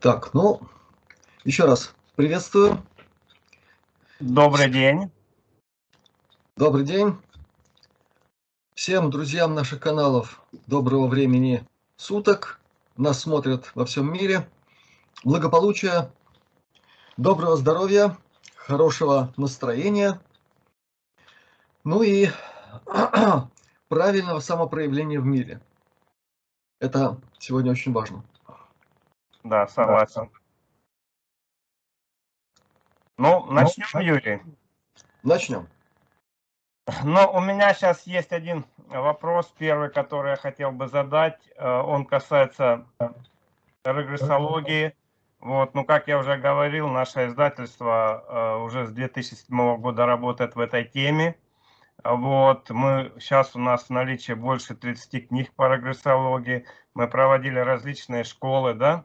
Так, ну, еще раз приветствую. Добрый день. Добрый день. Всем друзьям наших каналов доброго времени суток. Нас смотрят во всем мире. Благополучия, доброго здоровья, хорошего настроения. Ну и правильного самопроявления в мире. Это сегодня очень важно. Да, согласен. Ну, начнем, ну, Юрий. Начнем. Ну, у меня сейчас есть один вопрос, первый, который я хотел бы задать. Э, он касается регрессологии. Вот, ну, как я уже говорил, наше издательство э, уже с 2007 года работает в этой теме. Вот, мы, сейчас у нас в наличии больше 30 книг по регрессологии. Мы проводили различные школы, да,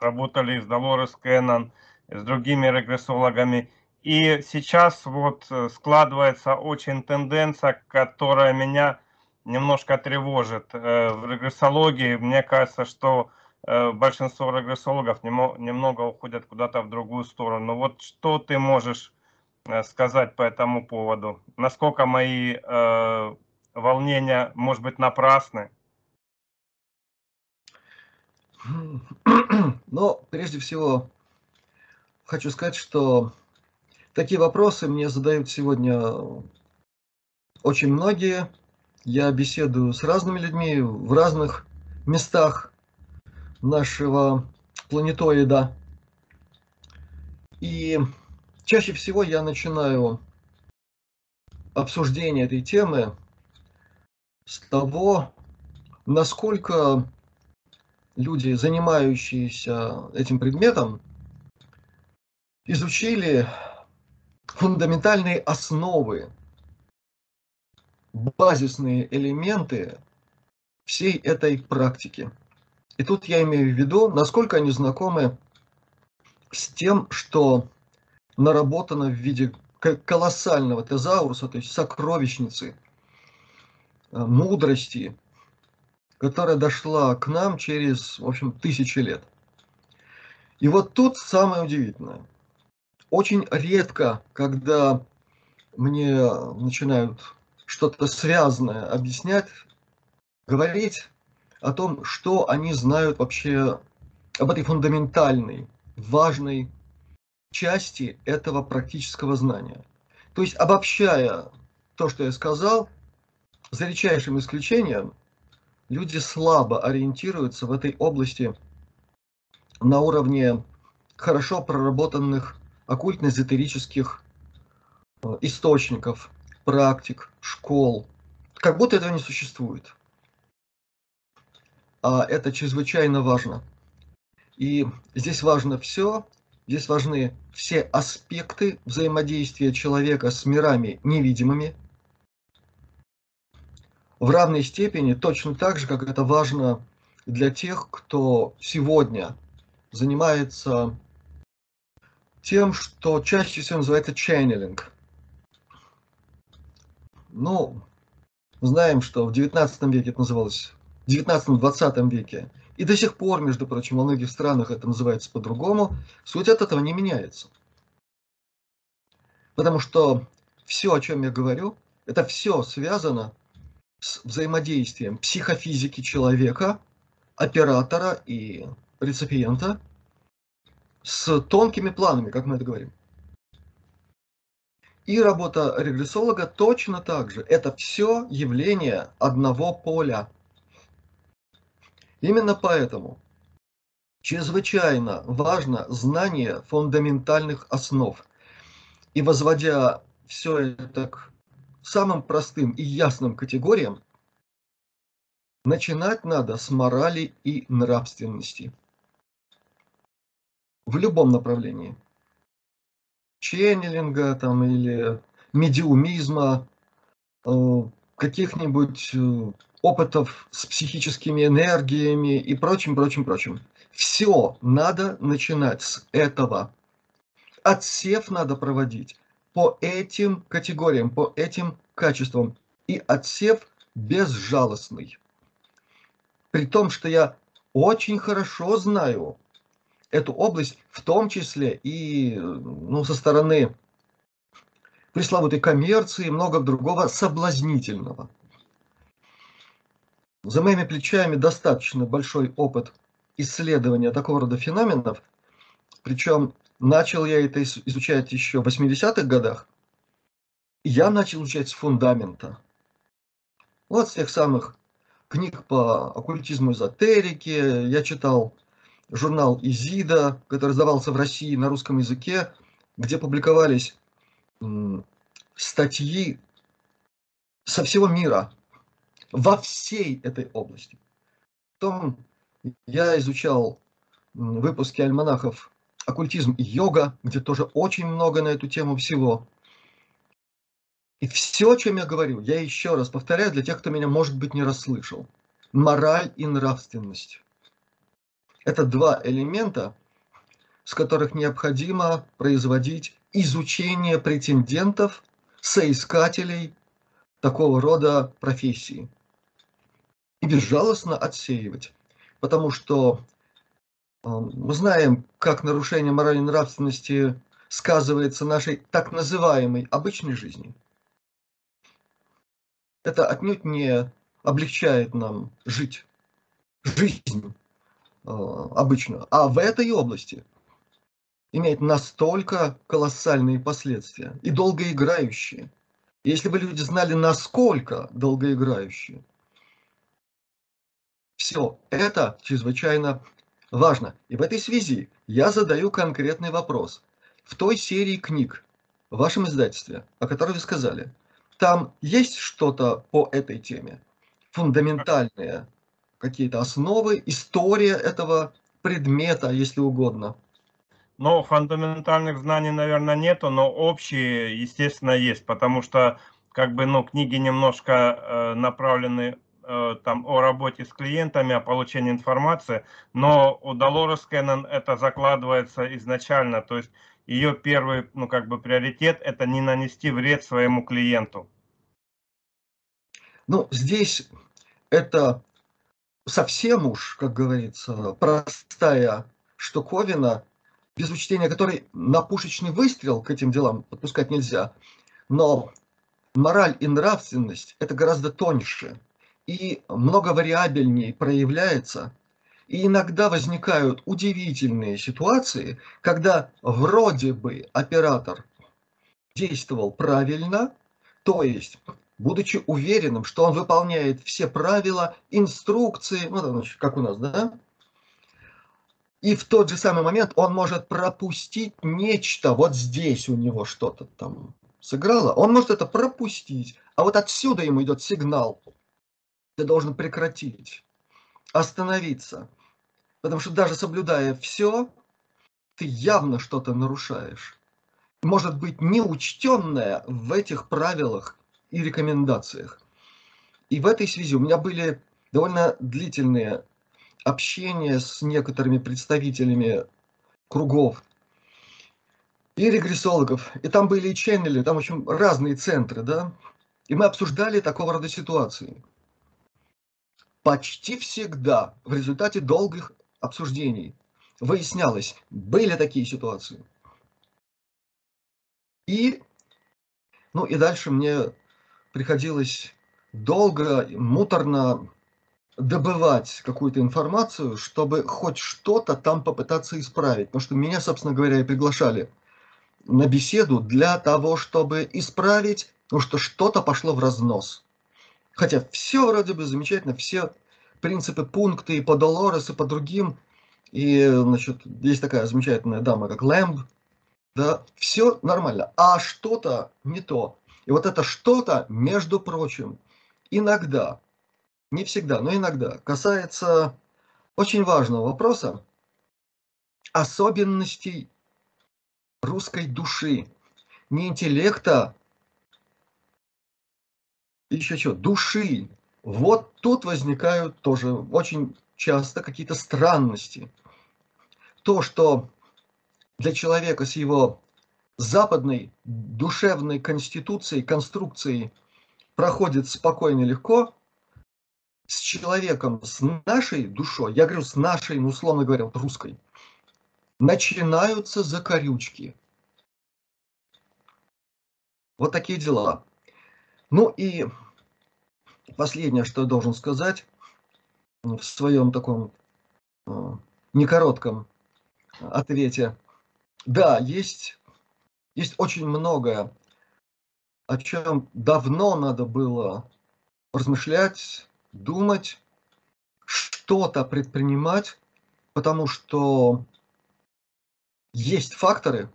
работали с Долорес Кеннон, с другими регрессологами. И сейчас вот э, складывается очень тенденция, которая меня немножко тревожит э, в регрессологии. Мне кажется, что э, большинство регрессологов немного уходят куда-то в другую сторону. Вот что ты можешь сказать по этому поводу? Насколько мои волнения, может быть, напрасны? Но прежде всего хочу сказать, что такие вопросы мне задают сегодня очень многие. Я беседую с разными людьми в разных местах нашего планетоида. И чаще всего я начинаю обсуждение этой темы с того, насколько люди, занимающиеся этим предметом, изучили фундаментальные основы, базисные элементы всей этой практики. И тут я имею в виду, насколько они знакомы с тем, что наработано в виде колоссального тезауруса, то есть сокровищницы, э, мудрости, которая дошла к нам через, в общем, тысячи лет. И вот тут самое удивительное. Очень редко, когда мне начинают что-то связанное объяснять, говорить о том, что они знают вообще об этой фундаментальной, важной части этого практического знания. То есть, обобщая то, что я сказал, за редчайшим исключением – люди слабо ориентируются в этой области на уровне хорошо проработанных оккультно-эзотерических э, источников, практик, школ. Как будто этого не существует. А это чрезвычайно важно. И здесь важно все, здесь важны все аспекты взаимодействия человека с мирами невидимыми, в равной степени, точно так же, как это важно для тех, кто сегодня занимается тем, что чаще всего называется ченнелинг. Ну, знаем, что в 19 веке это называлось, в 19-20 веке, и до сих пор, между прочим, во многих странах это называется по-другому, суть от этого не меняется. Потому что все, о чем я говорю, это все связано с взаимодействием психофизики человека, оператора и реципиента с тонкими планами, как мы это говорим. И работа регрессолога точно так же. Это все явление одного поля. Именно поэтому чрезвычайно важно знание фундаментальных основ. И возводя все это к самым простым и ясным категориям, начинать надо с морали и нравственности. В любом направлении. Ченнелинга там, или медиумизма, э, каких-нибудь э, опытов с психическими энергиями и прочим, прочим, прочим. Все надо начинать с этого. Отсев надо проводить по этим категориям, по этим качествам. И отсев безжалостный. При том, что я очень хорошо знаю эту область, в том числе и ну, со стороны пресловутой коммерции и много другого соблазнительного. За моими плечами достаточно большой опыт исследования такого рода феноменов, причем начал я это изучать еще в 80-х годах, я начал изучать с фундамента. Вот с тех самых книг по оккультизму эзотерике, я читал журнал «Изида», который издавался в России на русском языке, где публиковались статьи со всего мира во всей этой области. Потом я изучал выпуски альманахов «Оккультизм и йога», где тоже очень много на эту тему всего. И все, о чем я говорю, я еще раз повторяю для тех, кто меня, может быть, не расслышал. Мораль и нравственность. Это два элемента, с которых необходимо производить изучение претендентов, соискателей такого рода профессии. И безжалостно отсеивать. Потому что мы знаем, как нарушение морали и нравственности сказывается нашей так называемой обычной жизни. Это отнюдь не облегчает нам жить. Жизнь Э, обычно, а в этой области имеет настолько колоссальные последствия и долгоиграющие. Если бы люди знали, насколько долгоиграющие, все это чрезвычайно важно. И в этой связи я задаю конкретный вопрос. В той серии книг в вашем издательстве, о которой вы сказали, там есть что-то по этой теме? Фундаментальное, какие-то основы, история этого предмета, если угодно? Ну, фундаментальных знаний, наверное, нету, но общие, естественно, есть, потому что как бы, ну, книги немножко э, направлены там о работе с клиентами, о получении информации, но у Долорес Кеннон это закладывается изначально, то есть ее первый, ну, как бы приоритет – это не нанести вред своему клиенту. Ну, здесь это совсем уж, как говорится, простая штуковина, без учтения которой на пушечный выстрел к этим делам подпускать нельзя. Но мораль и нравственность – это гораздо тоньше и многовариабельнее проявляется. И иногда возникают удивительные ситуации, когда вроде бы оператор действовал правильно, то есть будучи уверенным, что он выполняет все правила, инструкции, ну, как у нас, да? И в тот же самый момент он может пропустить нечто, вот здесь у него что-то там сыграло, он может это пропустить, а вот отсюда ему идет сигнал, ты должен прекратить, остановиться, потому что даже соблюдая все, ты явно что-то нарушаешь. Может быть неучтенное в этих правилах и рекомендациях. И в этой связи у меня были довольно длительные общения с некоторыми представителями кругов и регрессологов. И там были и ченнели, там, в общем, разные центры, да. И мы обсуждали такого рода ситуации. Почти всегда в результате долгих обсуждений выяснялось, были такие ситуации. И, ну и дальше мне приходилось долго, муторно добывать какую-то информацию, чтобы хоть что-то там попытаться исправить. Потому что меня, собственно говоря, и приглашали на беседу для того, чтобы исправить, потому что что-то пошло в разнос. Хотя все вроде бы замечательно, все принципы, пункты и по Долорес, и по другим. И, значит, есть такая замечательная дама, как Лэмб, да, все нормально. А что-то не то. И вот это что-то, между прочим, иногда, не всегда, но иногда касается очень важного вопроса особенностей русской души, не интеллекта, еще что, души. Вот тут возникают тоже очень часто какие-то странности. То, что для человека с его западной душевной конституцией, конструкцией проходит спокойно и легко, с человеком, с нашей душой, я говорю с нашей, ну, условно говоря, вот русской, начинаются закорючки. Вот такие дела. Ну и последнее, что я должен сказать в своем таком э, некоротком ответе. Да, есть, есть очень многое, о чем давно надо было размышлять, думать, что-то предпринимать, потому что есть факторы,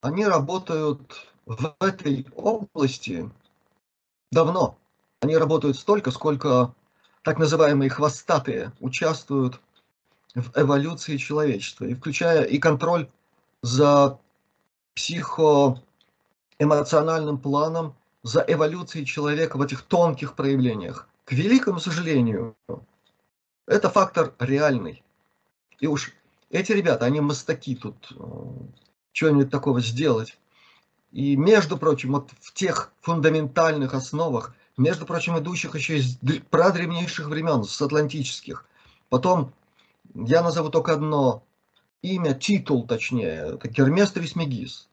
они работают в этой области давно. Они работают столько, сколько так называемые хвостатые участвуют в эволюции человечества, и включая и контроль за психоэмоциональным планом, за эволюцией человека в этих тонких проявлениях. К великому сожалению, это фактор реальный. И уж эти ребята, они мастаки тут э, что-нибудь такого сделать. И, между прочим, вот в тех фундаментальных основах, между прочим, идущих еще из прадревнейших времен, с атлантических. Потом, я назову только одно имя, титул точнее, это Гермес Трисмегис.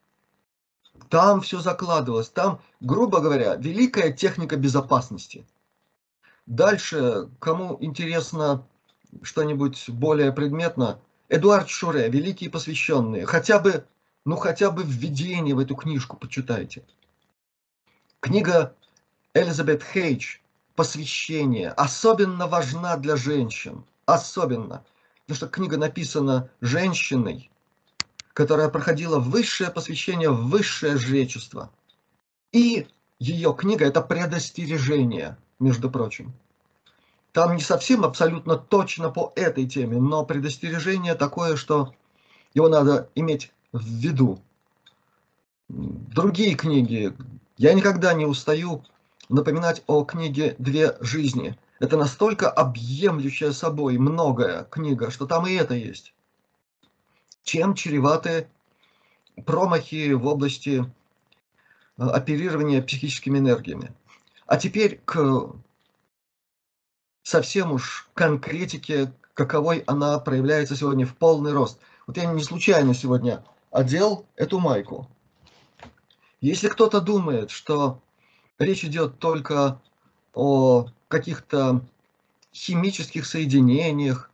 Там все закладывалось, там, грубо говоря, великая техника безопасности. Дальше, кому интересно что-нибудь более предметно, Эдуард Шуре, великие посвященные, хотя бы ну хотя бы введение в эту книжку почитайте. Книга Элизабет Хейдж «Посвящение» особенно важна для женщин. Особенно. Потому что книга написана женщиной, которая проходила высшее посвящение высшее жречество. И ее книга – это предостережение, между прочим. Там не совсем абсолютно точно по этой теме, но предостережение такое, что его надо иметь в виду. Другие книги. Я никогда не устаю напоминать о книге «Две жизни». Это настолько объемлющая собой многое книга, что там и это есть. Чем чреваты промахи в области э, оперирования психическими энергиями. А теперь к совсем уж конкретике, каковой она проявляется сегодня в полный рост. Вот я не случайно сегодня одел эту майку. Если кто-то думает, что речь идет только о каких-то химических соединениях,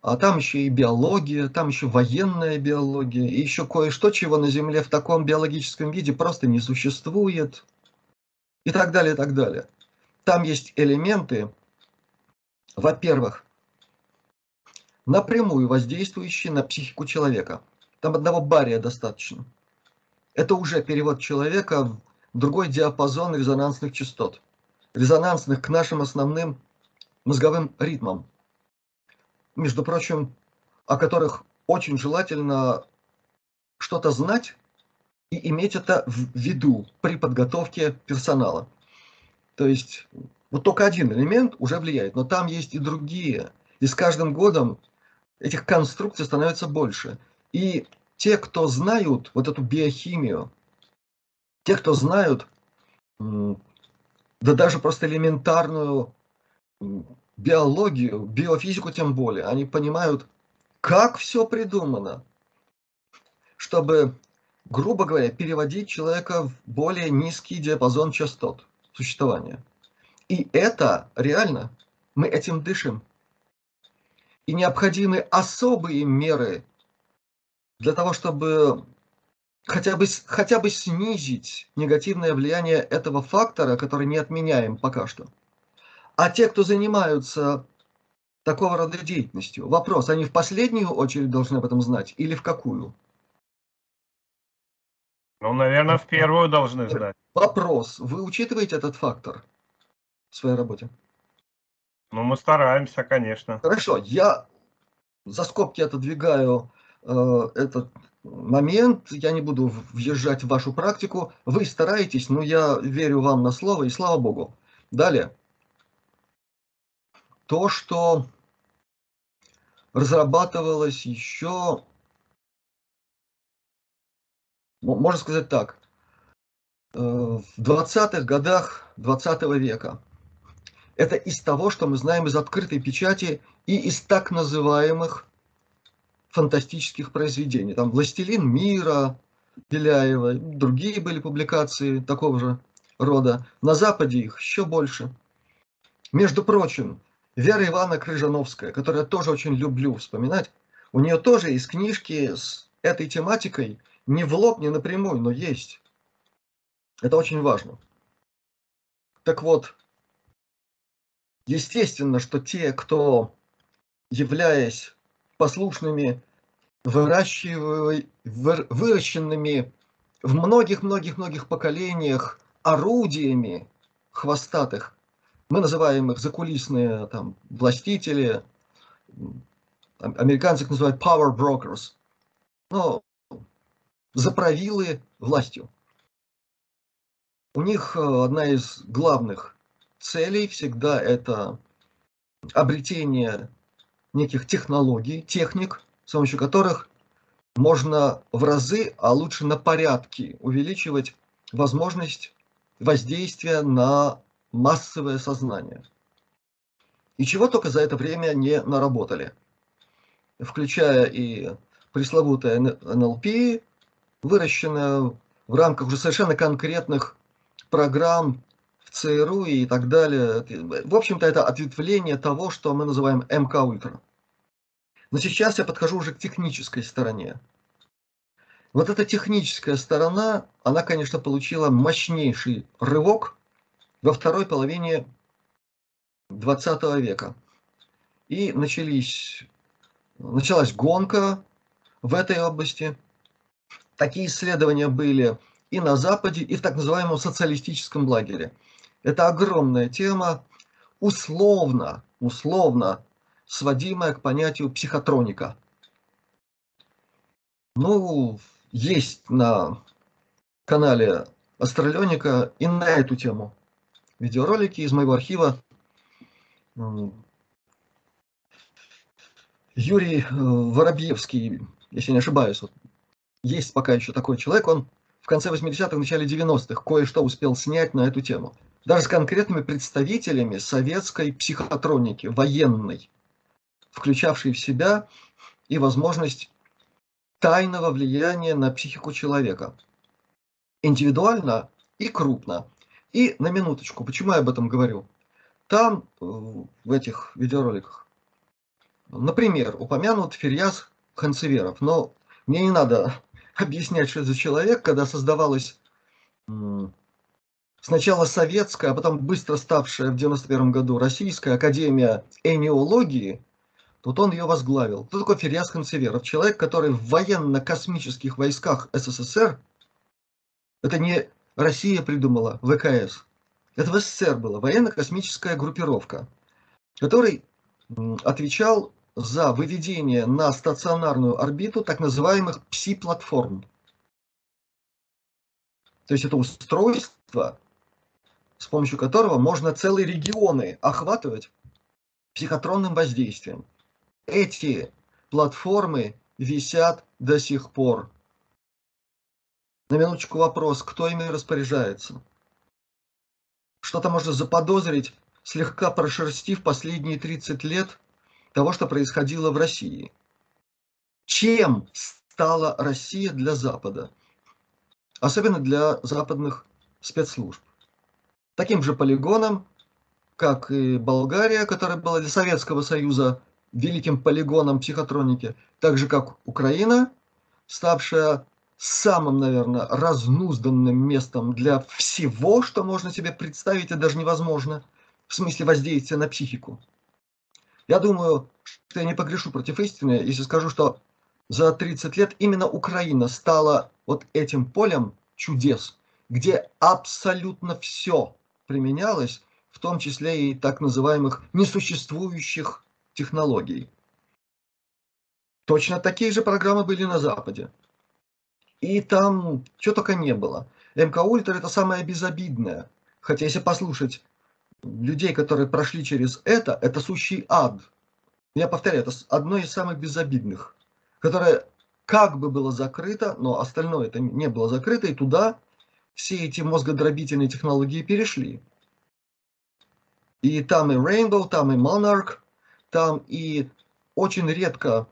а там еще и биология, там еще военная биология, и еще кое-что, чего на Земле в таком биологическом виде просто не существует, и так далее, и так далее. Там есть элементы, во-первых, напрямую воздействующие на психику человека – там одного бария достаточно. Это уже перевод человека в другой диапазон резонансных частот. Резонансных к нашим основным мозговым ритмам. Между прочим, о которых очень желательно что-то знать и иметь это в виду при подготовке персонала. То есть вот только один элемент уже влияет, но там есть и другие. И с каждым годом этих конструкций становится больше. И те, кто знают вот эту биохимию, те, кто знают, да даже просто элементарную биологию, биофизику тем более, они понимают, как все придумано, чтобы, грубо говоря, переводить человека в более низкий диапазон частот существования. И это реально, мы этим дышим. И необходимы особые меры для того, чтобы хотя бы, хотя бы снизить негативное влияние этого фактора, который не отменяем пока что. А те, кто занимаются такого рода деятельностью, вопрос, они в последнюю очередь должны об этом знать или в какую? Ну, наверное, в первую должны знать. Вопрос, вы учитываете этот фактор в своей работе? Ну, мы стараемся, конечно. Хорошо, я за скобки отодвигаю этот момент, я не буду въезжать в вашу практику, вы стараетесь, но я верю вам на слово, и слава Богу. Далее. То, что разрабатывалось еще, можно сказать так, э, в 20-х годах 20 -го века. Это из того, что мы знаем из открытой печати и из так называемых фантастических произведений. Там «Властелин мира», Беляева, другие были публикации такого же рода. На Западе их еще больше. Между прочим, Вера Ивановна Крыжановская, которую я тоже очень люблю вспоминать, у нее тоже есть книжки с этой тематикой, не в лоб, не напрямую, но есть. Это очень важно. Так вот, естественно, что те, кто, являясь послушными, выращенными в многих-многих-многих поколениях орудиями хвостатых, мы называем их закулисные там, властители, американцы их называют power brokers, но заправилы властью. У них э, одна из главных целей всегда это обретение неких технологий, техник, с помощью которых можно в разы, а лучше на порядки увеличивать возможность воздействия на массовое сознание. И чего только за это время не наработали, включая и пресловутое НЛП, выращенное в рамках уже совершенно конкретных программ ЦРУ и так далее. В общем-то, это ответвление того, что мы называем МК-ультра. Но сейчас я подхожу уже к технической стороне. Вот эта техническая сторона, она, конечно, получила мощнейший рывок во второй половине 20 века. И начались, началась гонка в этой области. Такие исследования были и на Западе, и в так называемом социалистическом лагере. Это огромная тема, условно, условно сводимая к понятию психотроника. Ну, есть на канале Астралионика и на эту тему видеоролики из моего архива. Юрий э, Воробьевский, если не ошибаюсь, вот, есть пока еще такой человек, он в конце 80-х, начале 90-х кое-что успел снять на эту тему. Даже с конкретными представителями советской психотроники, военной, включавшей в себя и возможность тайного влияния на психику человека. Индивидуально и крупно. И на минуточку, почему я об этом говорю? Там, э, в этих видеороликах, например, упомянут Ферьяз Ханцеверов, но мне не надо объяснять, что это за человек, когда создавалась сначала советская, а потом быстро ставшая в 91 году российская академия энеологии, тут он ее возглавил. Кто такой Ферьяз Ханцеверов? Человек, который в военно-космических войсках СССР, это не Россия придумала, ВКС, это в СССР была военно-космическая группировка, который отвечал за выведение на стационарную орбиту так называемых пси-платформ. То есть это устройство, с помощью которого можно целые регионы охватывать психотронным воздействием. Эти платформы висят до сих пор. На минуточку вопрос, кто ими распоряжается? Что-то можно заподозрить, слегка прошерстив последние 30 лет того, что происходило в России. Чем стала Россия для Запада? Особенно для западных спецслужб. Таким же полигоном, как и Болгария, которая была для Советского Союза великим полигоном психотроники, так же как Украина, ставшая самым, наверное, разнузданным местом для всего, что можно себе представить и даже невозможно, в смысле воздействия на психику. Я думаю, что я не погрешу против истины, если скажу, что за 30 лет именно Украина стала вот этим полем чудес, где абсолютно все применялось, в том числе и так называемых несуществующих технологий. Точно такие же программы были на Западе. И там что только не было. МК Ультра это самое безобидное. Хотя если послушать людей, которые прошли через это, это сущий ад. Я повторяю, это одно из самых безобидных, которое как бы было закрыто, но остальное это не было закрыто, и туда все эти мозгодробительные технологии перешли. И там и Rainbow, там и Monarch, там и очень редко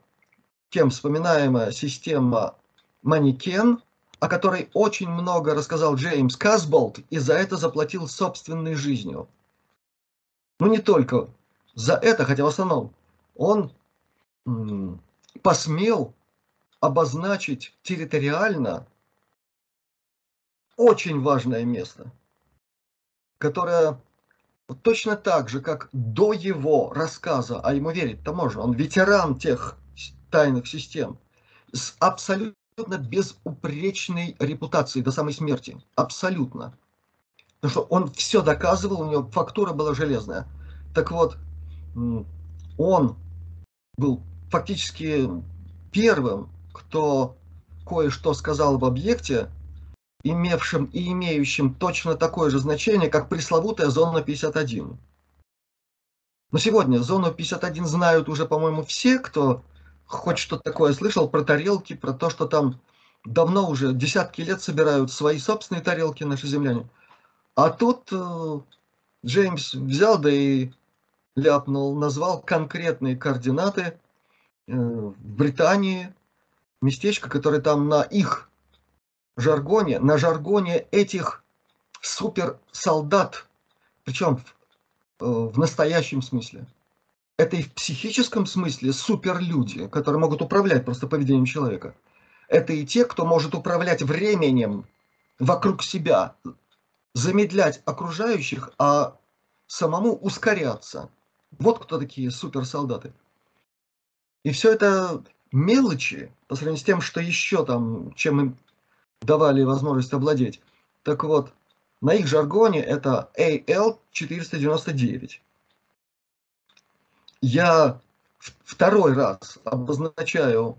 кем вспоминаемая система Манекен, о которой очень много рассказал Джеймс Казболт, и за это заплатил собственной жизнью. Ну не только за это, хотя в основном он посмел обозначить территориально очень важное место, которое точно так же, как до его рассказа, а ему верить-то можно, он ветеран тех тайных систем, с абсолютно безупречной репутацией до самой смерти. Абсолютно. Потому что он все доказывал, у него фактура была железная. Так вот, он был фактически первым, кто кое-что сказал в объекте, имевшем и имеющем точно такое же значение, как пресловутая зона 51. Но сегодня зону 51 знают уже, по-моему, все, кто хоть что-то такое слышал про тарелки, про то, что там давно уже десятки лет собирают свои собственные тарелки наши земляне. А тут э, Джеймс взял, да и ляпнул, назвал конкретные координаты э, в Британии, местечко, которое там на их жаргоне, на жаргоне этих суперсолдат, причем в, э, в настоящем смысле. Это и в психическом смысле суперлюди, которые могут управлять просто поведением человека. Это и те, кто может управлять временем вокруг себя, замедлять окружающих, а самому ускоряться. Вот кто такие суперсолдаты. И все это мелочи по сравнению с тем, что еще там, чем им давали возможность обладать. Так вот, на их жаргоне это AL499. Я второй раз обозначаю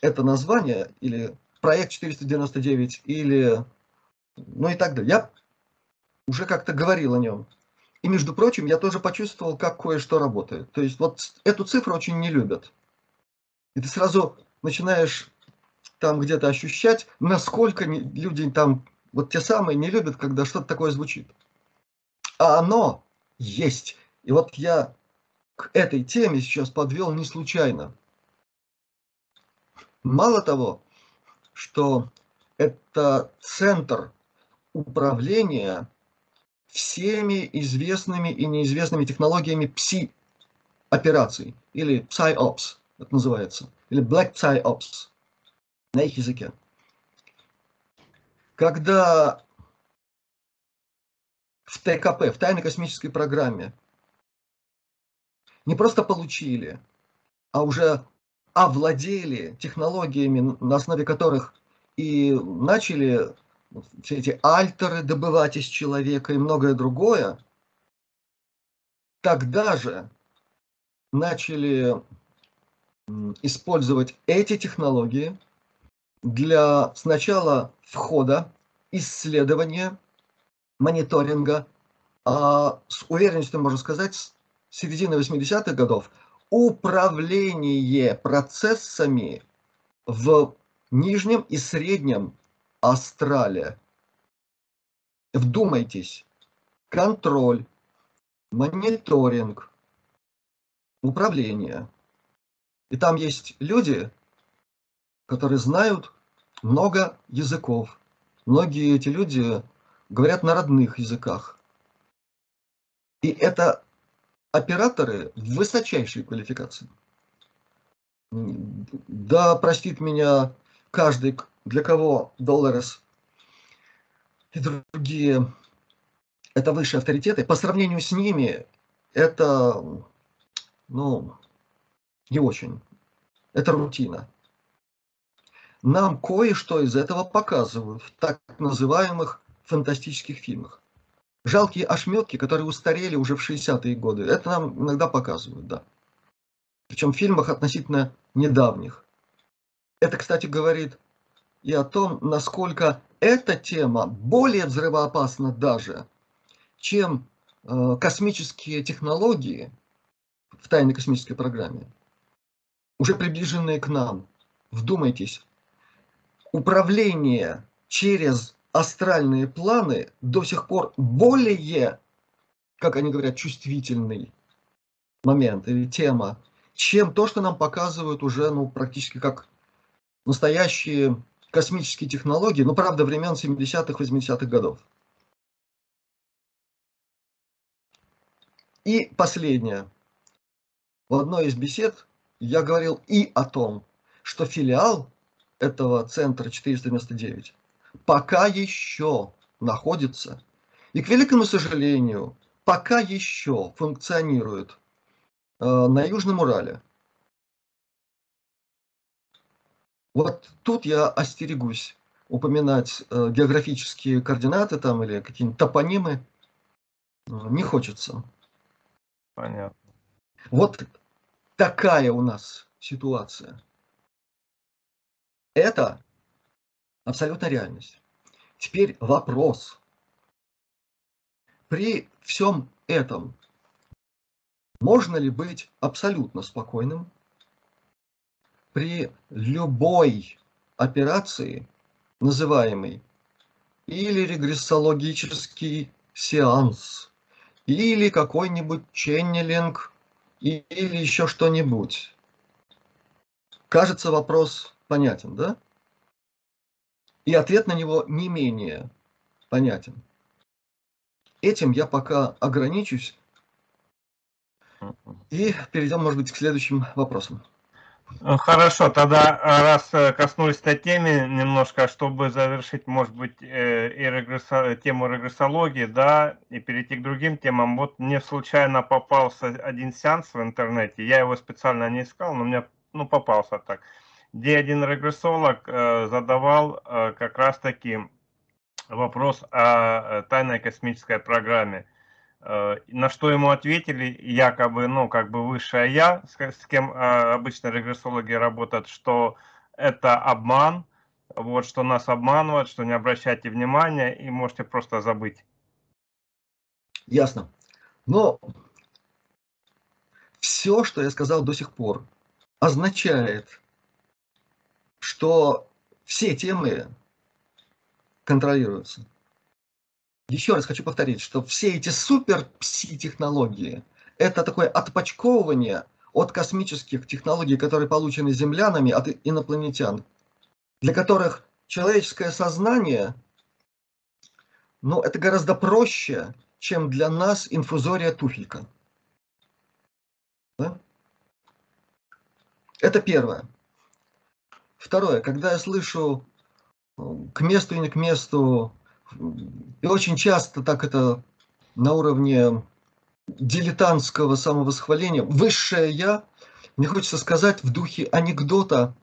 это название, или проект 499, или ну и так далее. Я уже как-то говорил о нем. И, между прочим, я тоже почувствовал, как кое-что работает. То есть вот эту цифру очень не любят. И ты сразу начинаешь там где-то ощущать, насколько люди там, вот те самые, не любят, когда что-то такое звучит. А оно есть. И вот я к этой теме сейчас подвел не случайно. Мало того, что это центр управления всеми известными и неизвестными технологиями пси-операций, или PsyOps, это называется, или Black PsyOps на их языке. Когда в ТКП, в тайной космической программе, не просто получили, а уже овладели технологиями, на основе которых и начали все эти альтеры добывать из человека и многое другое, тогда же начали использовать эти технологии для сначала входа, исследования, мониторинга, а с уверенностью можно сказать, с середины 80-х годов управление процессами в нижнем и среднем астрале. Вдумайтесь, контроль, мониторинг, управление. И там есть люди, которые знают много языков. Многие эти люди говорят на родных языках. И это операторы высочайшей квалификации. Да, простит меня каждый, для кого Долларес и другие это высшие авторитеты, по сравнению с ними это, ну, не очень. Это рутина. Нам кое-что из этого показывают в так называемых фантастических фильмах жалкие ошметки, которые устарели уже в 60-е годы. Это нам иногда показывают, да. Причем в фильмах относительно недавних. Это, кстати, говорит и о том, насколько эта тема более взрывоопасна даже, чем э, космические технологии в тайной космической программе, уже приближенные к нам. Вдумайтесь, управление через астральные планы до сих пор более, как они говорят, чувствительный момент или тема, чем то, что нам показывают уже ну, практически как настоящие космические технологии, ну, правда, времен 70-х, 80-х годов. И последнее. В одной из бесед я говорил и о том, что филиал этого центра 499 пока еще находится и, к великому сожалению, пока еще функционирует э, на Южном Урале. Вот тут я остерегусь упоминать э, географические координаты там или какие-нибудь топонимы. Не хочется. Понятно. Вот такая у нас ситуация. Это абсолютно реальность. Теперь вопрос. При всем этом можно ли быть абсолютно спокойным при любой операции, называемой или регрессологический сеанс, или какой-нибудь ченнелинг, или еще что-нибудь. Кажется, вопрос понятен, да? И ответ на него не менее понятен. Этим я пока ограничусь и перейдем, может быть, к следующим вопросам. Э, хорошо, тогда э, раз э, коснулись этой темы немножко, чтобы завершить, может быть, и регрессо... тему регрессологии, да, и перейти к другим темам. Вот мне случайно попался один сеанс в интернете, я его специально не искал, но мне, ну, попался так, где один регрессолог задавал как раз-таки вопрос о тайной космической программе. Э, на что ему ответили, якобы, ну, как бы высшее я, с кем э, обычно регрессологи работают, что это обман, вот, что нас обманывают, что не обращайте внимания и можете просто забыть. Ясно. Но все, что я сказал до сих пор, означает, что все темы контролируются. Еще раз хочу повторить, что все эти супер пси-технологии – это такое отпочковывание от космических технологий, которые получены землянами от инопланетян, для которых человеческое сознание, ну, это гораздо проще, чем для нас инфузория туфелька. Да? Это первое. Второе, когда я слышу э, к месту и не к месту и очень часто так это на уровне дилетантского самовосхваления. Высшее «я», мне хочется сказать в духе анекдота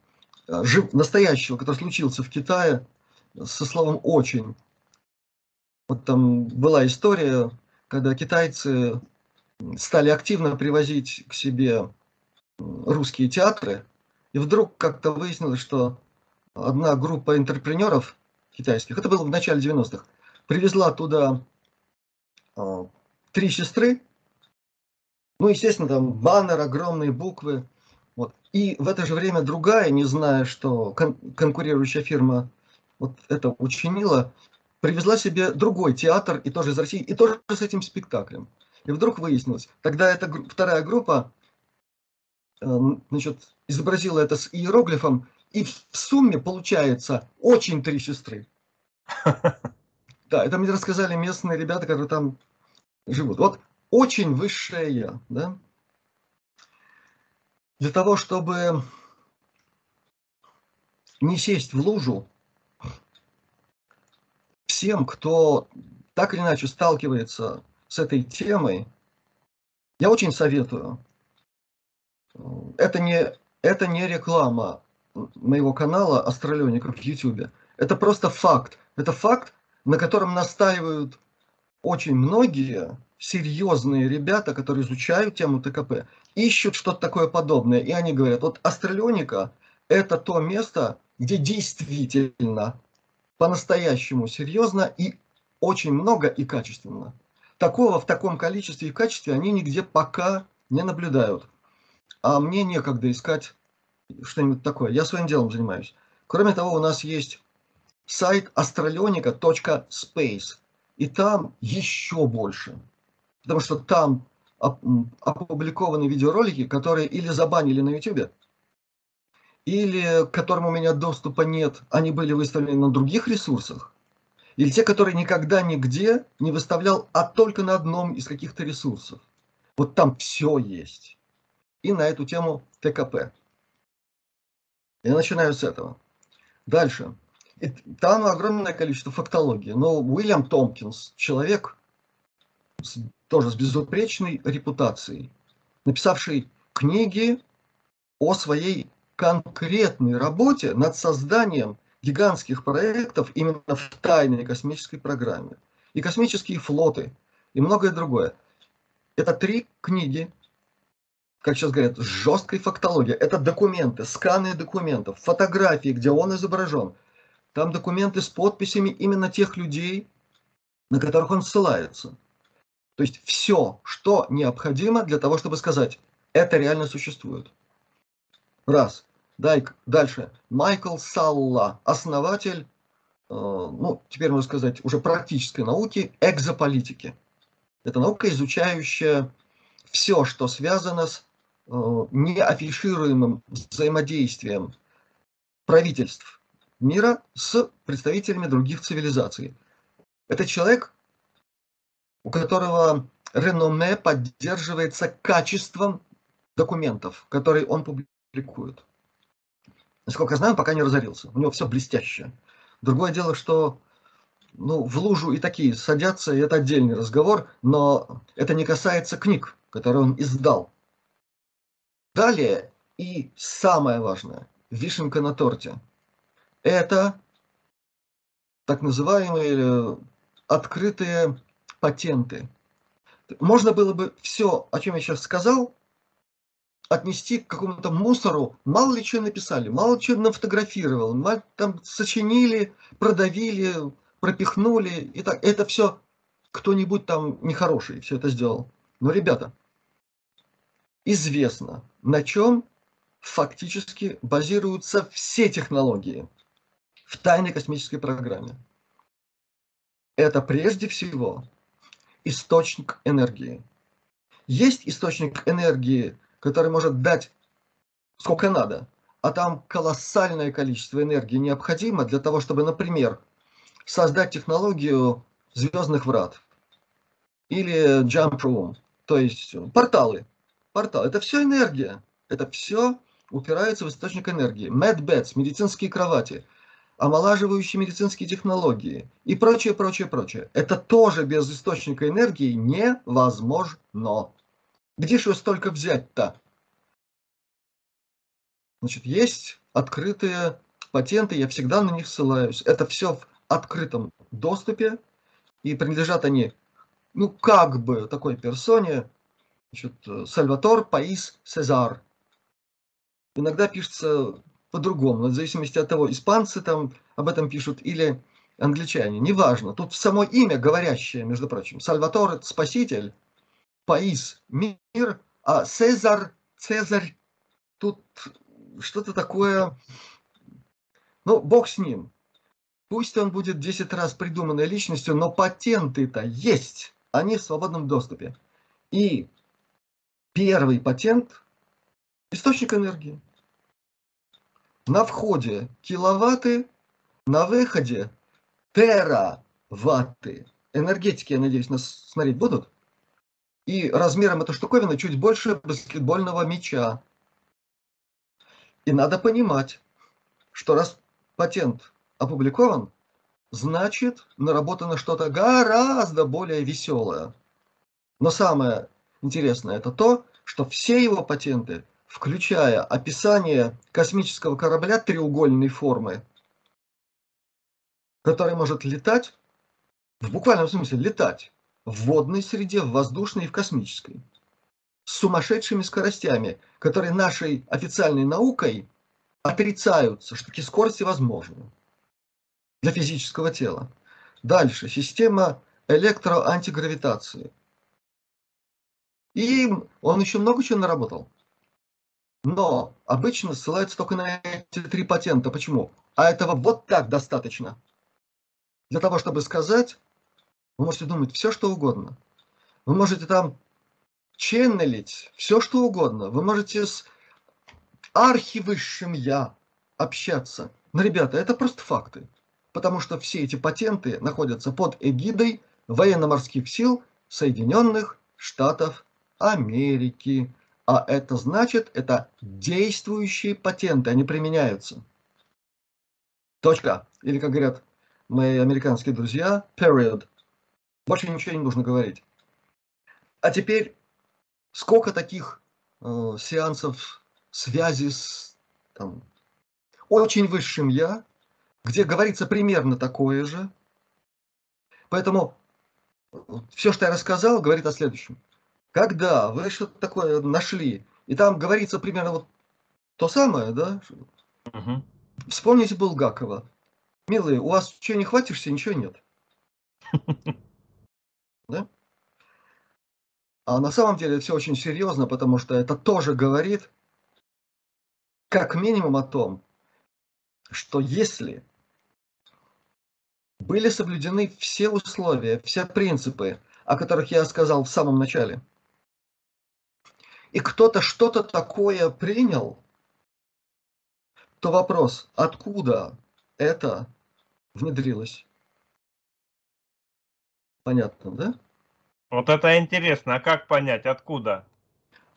э, жив, настоящего, который случился в Китае со словом «очень». Вот там была история, когда китайцы стали активно привозить к себе русские театры, и вдруг как-то выяснилось, что одна группа интерпренеров китайских, это было в начале 90-х, привезла туда э, три сестры, ну, естественно, там баннер, огромные буквы. Вот. И в это же время другая, не зная, что кон конкурирующая фирма вот это учинила, привезла себе другой театр, и тоже из России, и тоже с этим спектаклем. И вдруг выяснилось, тогда эта вторая группа значит, изобразила это с иероглифом, и в сумме получается очень три сестры. Да, это мне рассказали местные ребята, которые там живут. Вот очень высшее я, да? Для того, чтобы не сесть в лужу, всем, кто так или иначе сталкивается с этой темой, я очень советую. Это не, это не реклама моего канала Астралиоников в YouTube. Это просто факт. Это факт, на котором настаивают очень многие серьезные ребята, которые изучают тему ТКП, ищут что-то такое подобное. И они говорят, вот астралионика – это то место, где действительно по-настоящему серьезно и очень много и качественно. Такого в таком количестве и качестве они нигде пока не наблюдают. А мне некогда искать что-нибудь такое. Я своим делом занимаюсь. Кроме того, у нас есть сайт astroleonica.space. И там еще больше. Потому что там опубликованы видеоролики, которые или забанили на YouTube, или к которым у меня доступа нет, они были выставлены на других ресурсах, или те, которые никогда нигде не выставлял, а только на одном из каких-то ресурсов. Вот там все есть. И на эту тему ТКП. Я начинаю с этого. Дальше. И там огромное количество фактологии. Но Уильям Томпкинс, человек с, тоже с безупречной репутацией, написавший книги о своей конкретной работе над созданием гигантских проектов именно в тайной космической программе. И космические флоты, и многое другое. Это три книги, как сейчас говорят, жесткой фактологией. Это документы, сканы документов, фотографии, где он изображен. Там документы с подписями именно тех людей, на которых он ссылается. То есть все, что необходимо для того, чтобы сказать, это реально существует. Раз. Дальше. Майкл Салла, основатель, э, ну, теперь можно сказать, уже практической науки, экзополитики. Это наука, изучающая все, что связано с неафишируемым взаимодействием правительств мира с представителями других цивилизаций. Это человек, у которого реноме поддерживается качеством документов, которые он публикует. Насколько я знаю, пока не разорился. У него все блестяще. Другое дело, что ну, в лужу и такие садятся, и это отдельный разговор, но это не касается книг, которые он издал. Далее, и самое важное, вишенка на торте, это так называемые открытые патенты. Можно было бы все, о чем я сейчас сказал, отнести к какому-то мусору. Мало ли что написали, мало что нафотографировал, мало, там сочинили, продавили, пропихнули. И так. Это все кто-нибудь там нехороший все это сделал. Но, ребята, известно, на чем фактически базируются все технологии в тайной космической программе. Это прежде всего источник энергии. Есть источник энергии который может дать сколько надо, а там колоссальное количество энергии необходимо для того, чтобы, например, создать технологию звездных врат или jump room, то есть порталы. Портал. Это все энергия. Это все упирается в источник энергии. Medbeds, медицинские кровати, омолаживающие медицинские технологии и прочее, прочее, прочее. Это тоже без источника энергии невозможно. Где же столько взять-то? Значит, есть открытые патенты, я всегда на них ссылаюсь. Это все в открытом доступе, и принадлежат они, ну, как бы такой персоне, значит, Сальватор Паис Сезар. Иногда пишется по-другому, в зависимости от того, испанцы там об этом пишут или англичане, неважно. Тут само имя говорящее, между прочим. Сальватор – спаситель, Паис – мир, а Цезарь, Цезарь, тут что-то такое, ну, бог с ним. Пусть он будет 10 раз придуманной личностью, но патенты-то есть, они в свободном доступе. И первый патент – источник энергии. На входе киловатты, на выходе тераватты. Энергетики, я надеюсь, нас смотреть будут? И размером эта штуковина чуть больше баскетбольного мяча. И надо понимать, что раз патент опубликован, значит наработано что-то гораздо более веселое. Но самое интересное это то, что все его патенты, включая описание космического корабля треугольной формы, который может летать, в буквальном смысле летать, в водной среде, в воздушной и в космической. С сумасшедшими скоростями, которые нашей официальной наукой отрицаются, что такие скорости возможны для физического тела. Дальше. Система электроантигравитации. И он еще много чего наработал. Но обычно ссылаются только на эти три патента. Почему? А этого вот так достаточно. Для того, чтобы сказать, вы можете думать все, что угодно. Вы можете там ченнелить все, что угодно. Вы можете с архивысшим я общаться. Но, ребята, это просто факты. Потому что все эти патенты находятся под эгидой военно-морских сил Соединенных Штатов Америки. А это значит, это действующие патенты, они применяются. Точка. Или, как говорят мои американские друзья, period. Больше ничего не нужно говорить. А теперь, сколько таких э, сеансов связи с там, очень высшим я, где говорится примерно такое же. Поэтому все, что я рассказал, говорит о следующем. Когда вы что-то такое нашли, и там говорится примерно вот то самое, да? Угу. Вспомните Булгакова. Милые, у вас чего не хватишься, ничего нет. Да? А на самом деле все очень серьезно, потому что это тоже говорит как минимум о том, что если были соблюдены все условия, все принципы, о которых я сказал в самом начале, и кто-то что-то такое принял, то вопрос, откуда это внедрилось? Понятно, да? Вот это интересно. А как понять, откуда?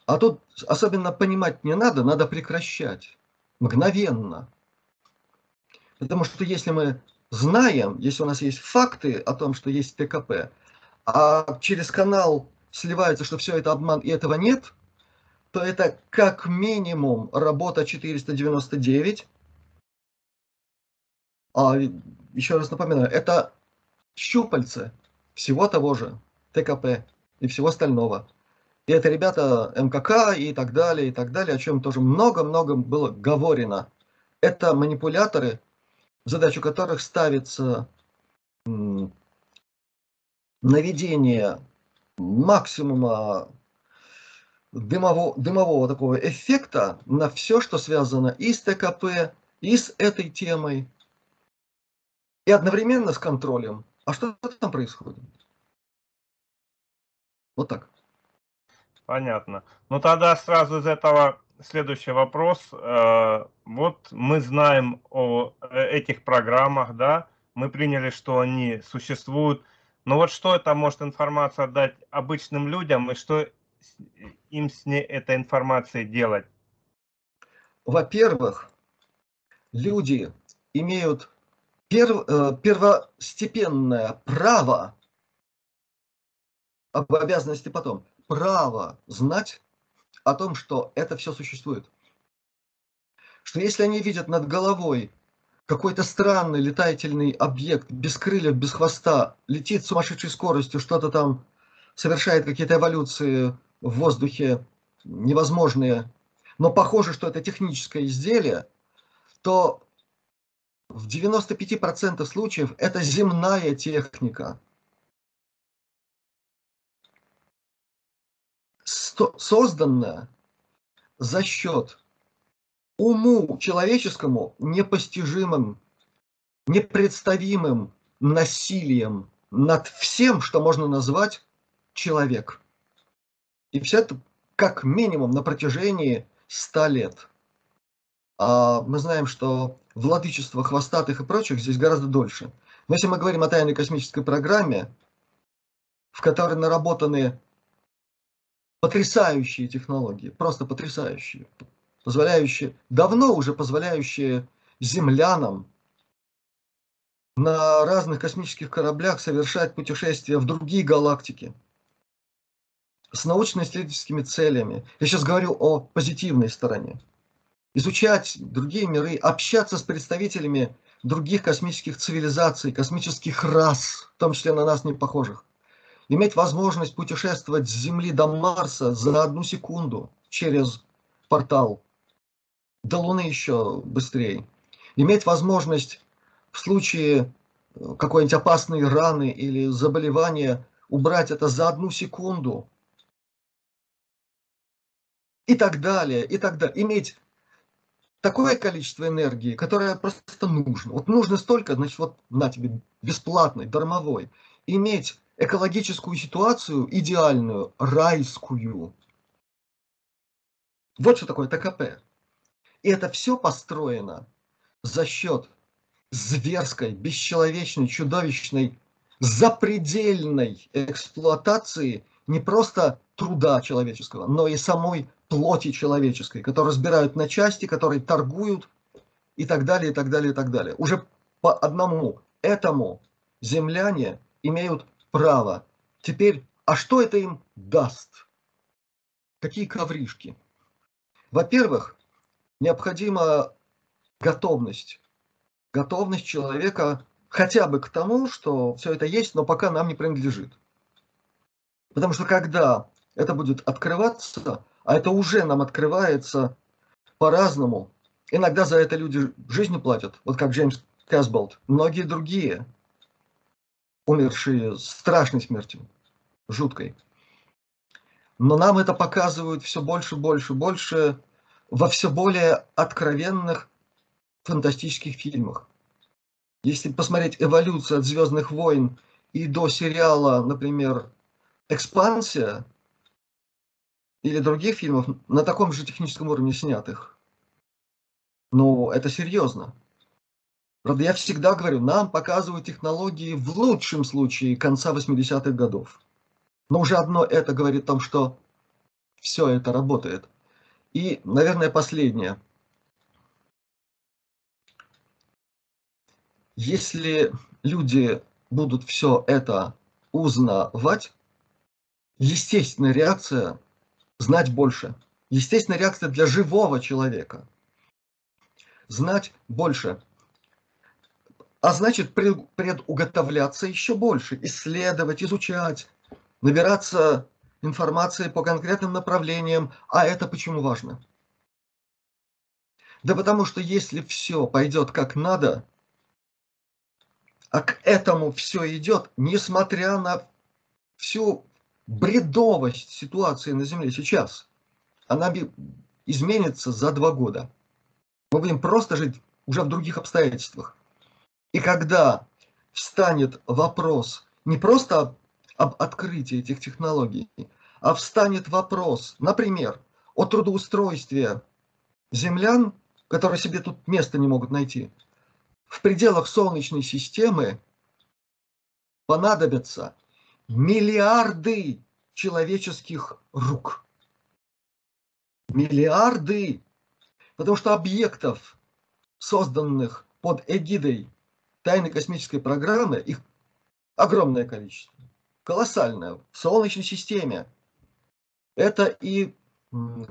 А тут особенно понимать не надо, надо прекращать. Мгновенно. Потому что если мы знаем, если у нас есть факты о том, что есть ТКП, а через канал сливается, что все это обман и этого нет, то это как минимум работа 499. А еще раз напоминаю, это щупальце всего того же ТКП и всего остального. И это ребята МКК и так далее, и так далее, о чем тоже много-много было говорено. Это манипуляторы, задачу которых ставится наведение максимума дымового, дымового такого эффекта на все, что связано и с ТКП, и с этой темой, и одновременно с контролем. А что там происходит? Вот так. Понятно. Ну тогда сразу из этого следующий вопрос. Э, вот мы знаем о э, этих программах, да, мы приняли, что они существуют. Но вот что это может информация дать обычным людям и что им с ней, этой информацией делать? Во-первых, люди имеют перв, э, первостепенное право, об обязанности потом, право знать о том, что это все существует. Что если они видят над головой какой-то странный летательный объект без крыльев, без хвоста, летит с сумасшедшей скоростью, что-то там совершает какие-то эволюции в воздухе невозможные, но похоже, что это техническое изделие, то в 95% случаев это земная техника. созданная за счет уму человеческому непостижимым, непредставимым насилием над всем, что можно назвать человек. И все это как минимум на протяжении ста лет. А мы знаем, что владычество хвостатых и прочих здесь гораздо дольше. Но если мы говорим о тайной космической программе, в которой наработаны потрясающие технологии, просто потрясающие, позволяющие, давно уже позволяющие землянам на разных космических кораблях совершать путешествия в другие галактики с научно-исследовательскими целями. Я сейчас говорю о позитивной стороне. Изучать другие миры, общаться с представителями других космических цивилизаций, космических рас, в том числе на нас не похожих иметь возможность путешествовать с Земли до Марса за одну секунду через портал, до Луны еще быстрее, иметь возможность в случае э, какой-нибудь опасной раны или заболевания убрать это за одну секунду и так далее, и так далее. Иметь такое количество энергии, которое просто нужно. Вот нужно столько, значит, вот на тебе бесплатной, дармовой. Иметь экологическую ситуацию идеальную, райскую. Вот что такое ТКП. И это все построено за счет зверской, бесчеловечной, чудовищной, запредельной эксплуатации не просто труда человеческого, но и самой плоти человеческой, которую разбирают на части, которые торгуют и так далее, и так далее, и так далее. Уже по одному этому земляне имеют право. Теперь, а что это им даст? Какие ковришки? Во-первых, необходима готовность. Готовность человека хотя бы к тому, что все это есть, но пока нам не принадлежит. Потому что когда это будет открываться, а это уже нам открывается по-разному, иногда за это люди жизнью платят, вот как Джеймс Кэсболт, многие другие, умершие страшной смертью, жуткой. Но нам это показывают все больше, больше, больше во все более откровенных фантастических фильмах. Если посмотреть эволюцию от «Звездных войн» и до сериала, например, «Экспансия», или других фильмов на таком же техническом уровне снятых. Но это серьезно. Правда, я всегда говорю, нам показывают технологии в лучшем случае конца 80-х годов. Но уже одно это говорит о том, что все это работает. И, наверное, последнее – если люди будут все это узнавать, естественная реакция знать больше. Естественная реакция для живого человека. Знать больше. А значит, предуготовляться еще больше, исследовать, изучать, набираться информации по конкретным направлениям. А это почему важно? Да потому что если все пойдет как надо, а к этому все идет, несмотря на всю бредовость ситуации на Земле сейчас. Она изменится за два года. Мы будем просто жить уже в других обстоятельствах. И когда встанет вопрос не просто об открытии этих технологий, а встанет вопрос, например, о трудоустройстве землян, которые себе тут места не могут найти, в пределах Солнечной системы понадобятся миллиарды человеческих рук. Миллиарды. Потому что объектов, созданных под эгидой тайной космической программы, их огромное количество. Колоссальное. В Солнечной системе. Это и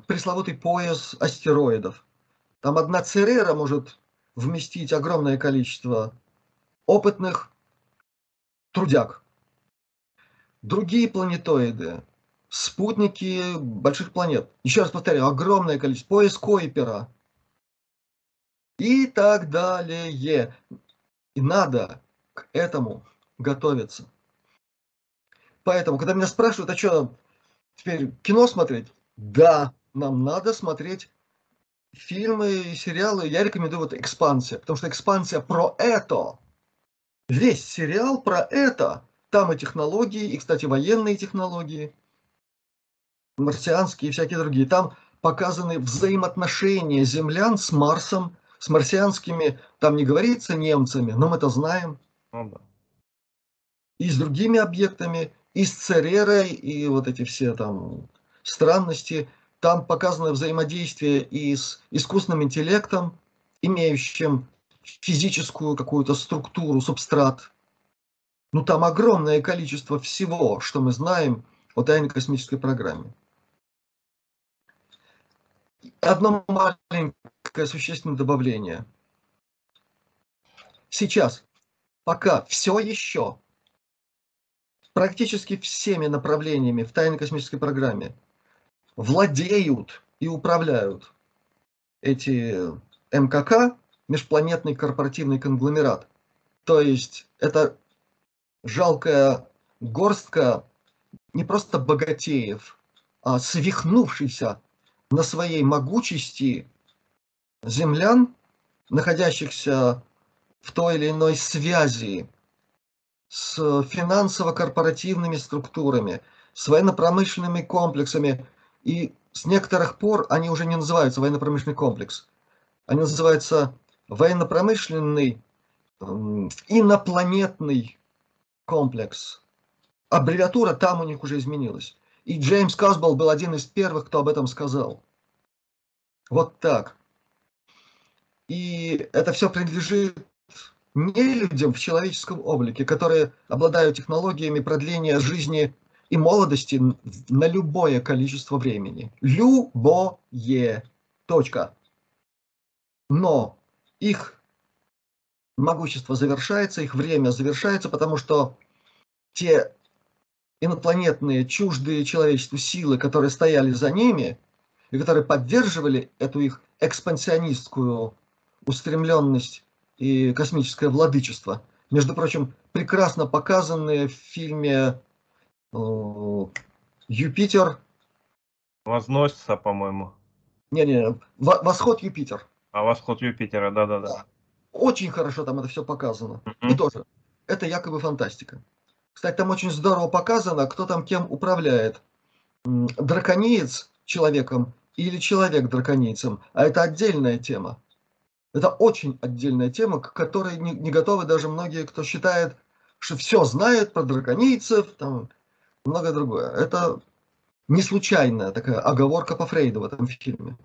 пресловутый пояс астероидов. Там одна Церера может вместить огромное количество опытных трудяг. Другие планетоиды, спутники больших планет. Еще раз повторяю, огромное количество. Пояс Койпера. И так далее. И надо к этому готовиться. Поэтому, когда меня спрашивают, а что, теперь кино смотреть? Да, нам надо смотреть фильмы и сериалы, я рекомендую вот «Экспансия», потому что «Экспансия» про это. Весь сериал про это. Там и технологии, и, кстати, военные технологии, марсианские и всякие другие. Там показаны взаимоотношения землян с Марсом, с марсианскими, там не говорится немцами, но мы это знаем. Ну, да. И с другими объектами, и с Церерой, и вот эти все там странности – там показано взаимодействие и с искусственным интеллектом, имеющим физическую какую-то структуру, субстрат. Ну там огромное количество всего, что мы знаем о тайной космической программе. Одно маленькое существенное добавление. Сейчас, пока все еще практически всеми направлениями в тайной космической программе владеют и управляют эти МКК, межпланетный корпоративный конгломерат. То есть это жалкая горстка не просто богатеев, а свихнувшихся на своей могучести землян, находящихся в той или иной связи с финансово-корпоративными структурами, с военно-промышленными комплексами. И с некоторых пор они уже не называются военно-промышленный комплекс. Они называются военно-промышленный инопланетный комплекс. Аббревиатура там у них уже изменилась. И Джеймс Касбелл был один из первых, кто об этом сказал. Вот так. И это все принадлежит не людям в человеческом облике, которые обладают технологиями продления жизни и молодости на любое количество времени. Любое. Точка. Но их могущество завершается, их время завершается, потому что те инопланетные, чуждые человечеству силы, которые стояли за ними и которые поддерживали эту их экспансионистскую устремленность и космическое владычество. Между прочим, прекрасно показанные в фильме э, «Юпитер». Возносится, по-моему. Не-не, «Восход Юпитер». А «Восход Юпитера», да-да-да. Очень хорошо там это все показано. Mm-hmm. И тоже, это якобы фантастика. Кстати, там очень здорово показано, кто там кем управляет. Дракониец человеком или человек драконицем. А это отдельная тема. Это очень отдельная тема, к которой не, не готовы даже многие, кто считает, что все знает про драконийцев, там, многое другое. Это не случайная такая оговорка по Фрейду в этом фильме.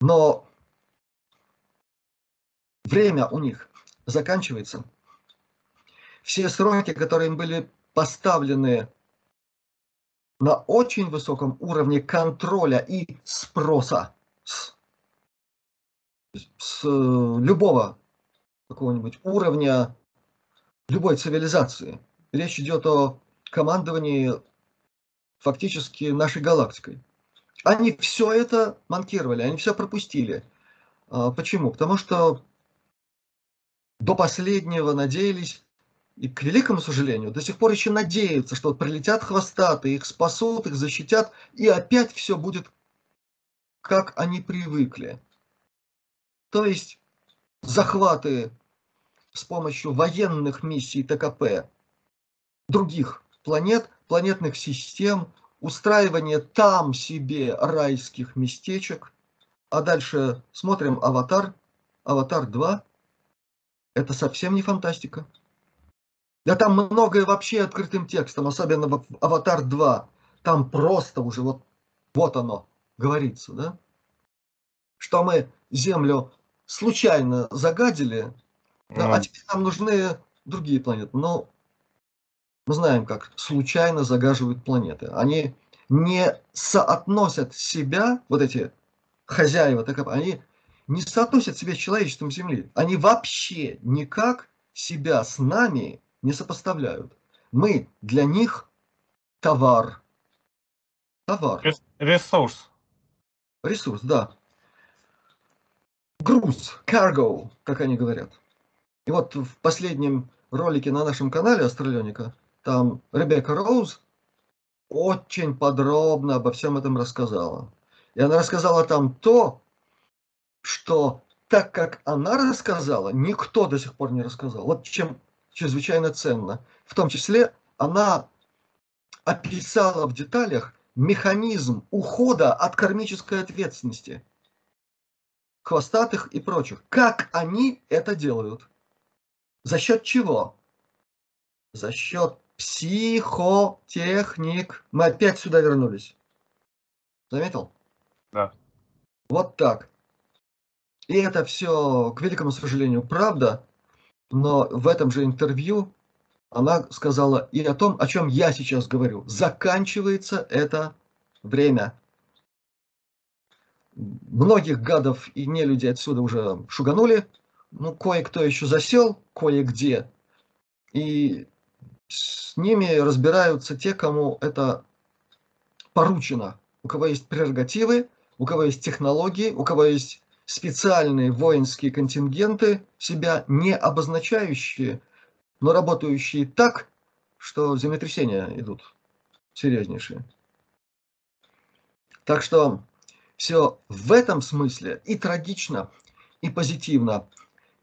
Но время у них заканчивается. Все сроки, которые им были поставлены на очень высоком уровне контроля и спроса с с э, любого какого-нибудь уровня любой цивилизации. Речь идет о командовании фактически нашей галактикой. Они все это манкировали, они все пропустили. А, почему? Потому что до последнего надеялись, и к великому сожалению, до сих пор еще надеются, что прилетят хвостатые, их спасут, их защитят, и опять все будет, как они привыкли. То есть захваты с помощью военных миссий ТКП других планет, планетных систем, устраивание там себе райских местечек. А дальше смотрим «Аватар», «Аватар 2». Это совсем не фантастика. Да там многое вообще открытым текстом, особенно в «Аватар 2». Там просто уже вот, вот оно говорится, да? Что мы Землю случайно загадили, да, а теперь нам нужны другие планеты. Но мы знаем, как случайно загаживают планеты. Они не соотносят себя, вот эти хозяева, так, они не соотносят себя с человечеством Земли. Они вообще никак себя с нами не сопоставляют. Мы для них товар. Товар. Ресурс. Ресурс, да груз, cargo, как они говорят. И вот в последнем ролике на нашем канале Астралионика, там Ребекка Роуз очень подробно обо всем этом рассказала. И она рассказала там то, что так как она рассказала, никто до сих пор не рассказал. Вот чем чрезвычайно ценно. В том числе она описала в деталях механизм ухода от кармической ответственности – хвостатых и прочих. Как они это делают? За счет чего? За счет психотехник. Мы опять сюда вернулись. Заметил? Да. Вот так. И это все, к великому сожалению, правда, но в этом же интервью она сказала и о том, о чем я сейчас говорю. Заканчивается это время многих гадов и не людей отсюда уже шуганули. Ну, кое-кто еще засел, кое-где. И с ними разбираются те, кому это поручено. У кого есть прерогативы, у кого есть технологии, у кого есть специальные воинские контингенты, себя не обозначающие, но работающие так, что землетрясения идут серьезнейшие. Так что все в этом смысле и трагично, и позитивно.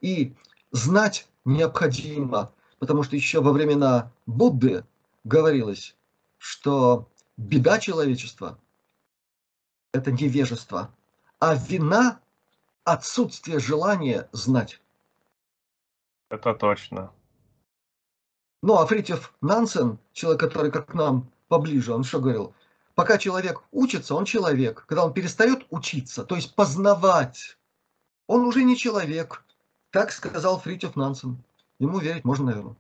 И знать необходимо потому что еще во времена Будды говорилось, что беда человечества – это невежество, а вина – отсутствие желания знать. Это точно. Ну, а Фритьев Нансен, человек, который как к нам поближе, он что говорил? Пока человек учится, он человек. Когда он перестает учиться, то есть познавать, он уже не человек. Так сказал Фритьев Нансен. Ему верить можно, наверное.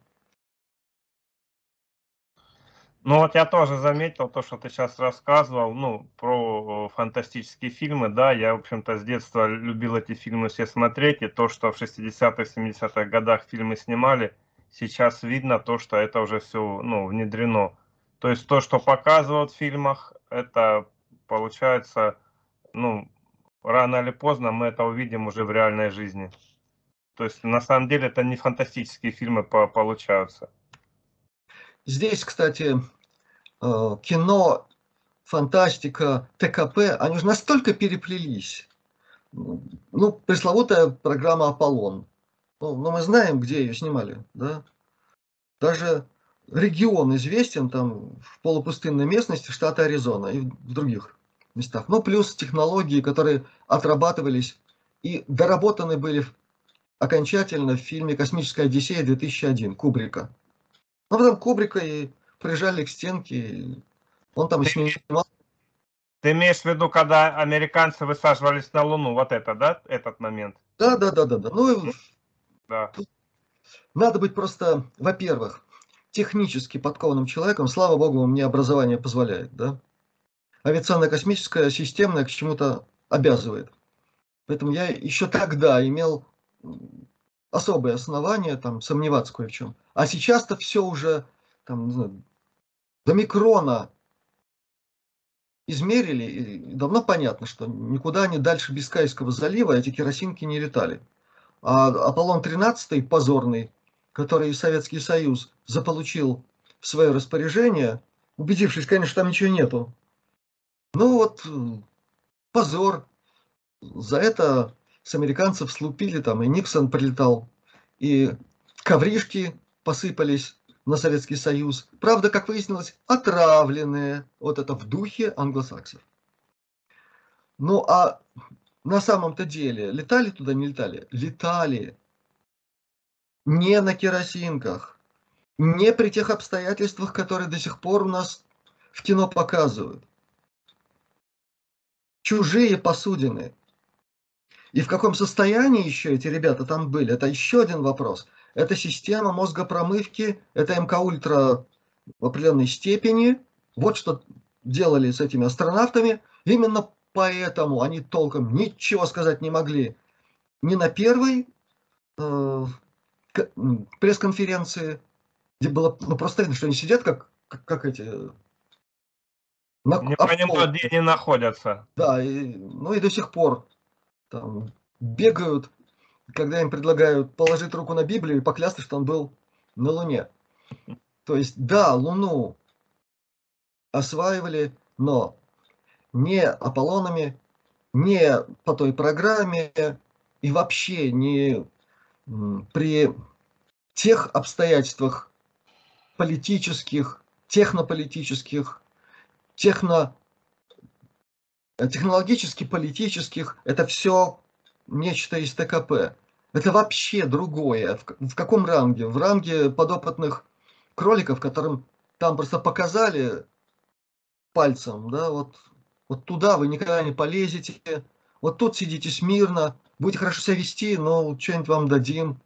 Ну вот я тоже заметил то, что ты сейчас рассказывал, ну, про фантастические фильмы, да, я, в общем-то, с детства любил эти фильмы все смотреть, и то, что в 60-х, 70-х годах фильмы снимали, сейчас видно то, что это уже все, ну, внедрено. То есть то, что показывают в фильмах, это получается, ну, рано или поздно мы это увидим уже в реальной жизни. То есть на самом деле это не фантастические фильмы получаются. Здесь, кстати, э, кино, фантастика, ТКП, они же настолько переплелись. Ну, пресловутая программа «Аполлон». Ну, но мы знаем, где ее снимали, да? Даже регион известен там в полупустынной местности штата Аризона и в других местах. Ну, плюс технологии, которые отрабатывались и доработаны были окончательно в фильме «Космическая Одиссея» 2001 Кубрика. Ну, потом Кубрика и прижали к стенке, он там снимал. Ты имеешь в виду, когда американцы высаживались на Луну, вот это, да, этот момент? Да, да, да, да, да. Ну, да. Надо быть просто, во-первых, технически подкованным человеком. Слава богу, мне образование позволяет, да. Авиационно-космическая, системная к чему-то обязывает. Поэтому я еще тогда имел особые основания там сомневаться кое в чем. А сейчас-то все уже там, не знаю, до микрона измерили, и давно понятно, что никуда они дальше Бискайского залива эти керосинки не летали. А Аполлон-13 позорный, который Советский Союз заполучил в свое распоряжение, убедившись, конечно, там ничего нету. Ну вот, позор. За это с американцев слупили там, и Никсон прилетал, и ковришки посыпались на Советский Союз. Правда, как выяснилось, отравленные. Вот это в духе англосаксов. Ну а на самом-то деле, летали туда, не летали? Летали. Не на керосинках. Не при тех обстоятельствах, которые до сих пор у нас в кино показывают. Чужие посудины. И в каком состоянии еще эти ребята там были, это еще один вопрос. Это система мозгопромывки, это МК-ультра в определенной степени. Вот что делали с этими астронавтами. Именно поэтому они толком ничего сказать не могли ни на первой э, пресс-конференции, где было ну, просто видно, что они сидят как, как, как эти... На, не понимаю, где они находятся. Да, и, ну и до сих пор там, бегают, когда им предлагают положить руку на Библию и поклясться, что он был на Луне. То есть, да, Луну осваивали, но не Аполлонами, не по той программе и вообще не при тех обстоятельствах политических, технополитических, техно технологически политических, это все нечто из ТКП. Это вообще другое. В, каком ранге? В ранге подопытных кроликов, которым там просто показали пальцем, да, вот, вот туда вы никогда не полезете, вот тут сидите смирно, будете хорошо себя вести, но что-нибудь вам дадим.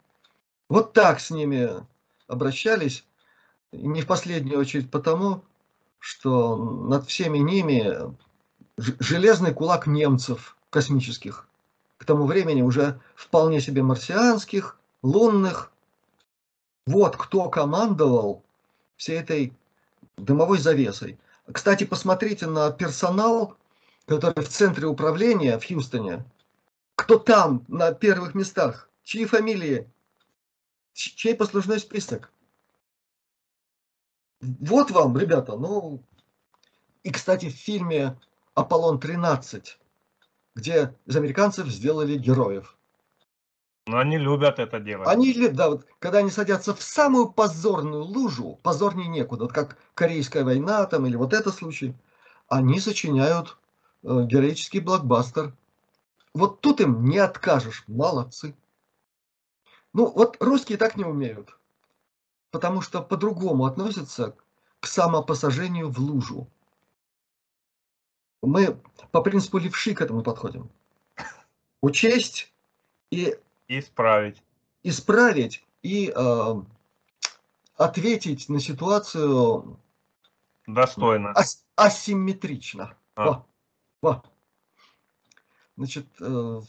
Вот так с ними обращались, не в последнюю очередь потому, что над всеми ними железный кулак немцев космических, к тому времени уже вполне себе марсианских, лунных. Вот кто командовал всей этой дымовой завесой. Кстати, посмотрите на персонал, который в центре управления в Хьюстоне. Кто там на первых местах? Чьи фамилии? Чей послужной список? Вот вам, ребята, ну... И, кстати, в фильме Аполлон-13, где из американцев сделали героев. Но они любят это делать. Они любят, да, вот, когда они садятся в самую позорную лужу, позорнее некуда, вот как Корейская война там или вот этот случай, они сочиняют э, героический блокбастер. Вот тут им не откажешь, молодцы. Ну, вот русские так не умеют, потому что по-другому относятся к самопосажению в лужу. Мы по принципу левши к этому подходим. Учесть и исправить. Исправить и э, ответить на ситуацию достойно. Ас асимметрично. А. Во, во. Значит, э,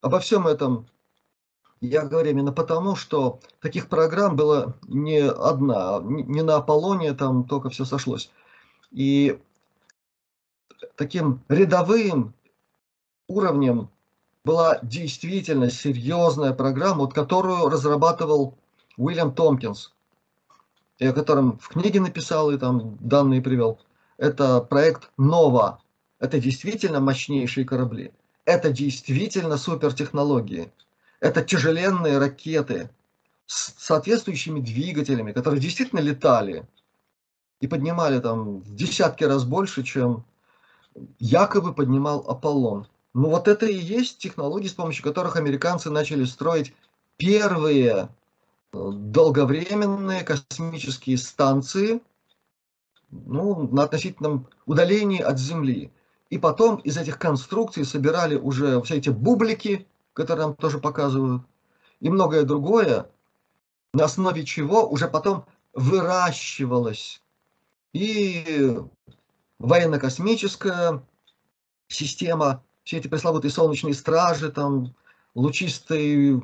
обо всем этом я говорю именно потому, что таких программ было не одна, не на Аполлоне там только все сошлось. И таким рядовым уровнем была действительно серьезная программа, вот, которую разрабатывал Уильям Томпкинс, и о котором в книге написал и там данные привел. Это проект «Нова». Это действительно мощнейшие корабли. Это действительно супертехнологии. Это тяжеленные ракеты с соответствующими двигателями, которые действительно летали и поднимали там в десятки раз больше, чем якобы поднимал Аполлон. Ну вот это и есть технологии, с помощью которых американцы начали строить первые э, долговременные космические станции ну, на относительном удалении от Земли. И потом из этих конструкций собирали уже все эти бублики, которые нам тоже показывают, и многое другое, на основе чего уже потом выращивалась и военно-космическая система, все эти пресловутые солнечные стражи, там, лучистый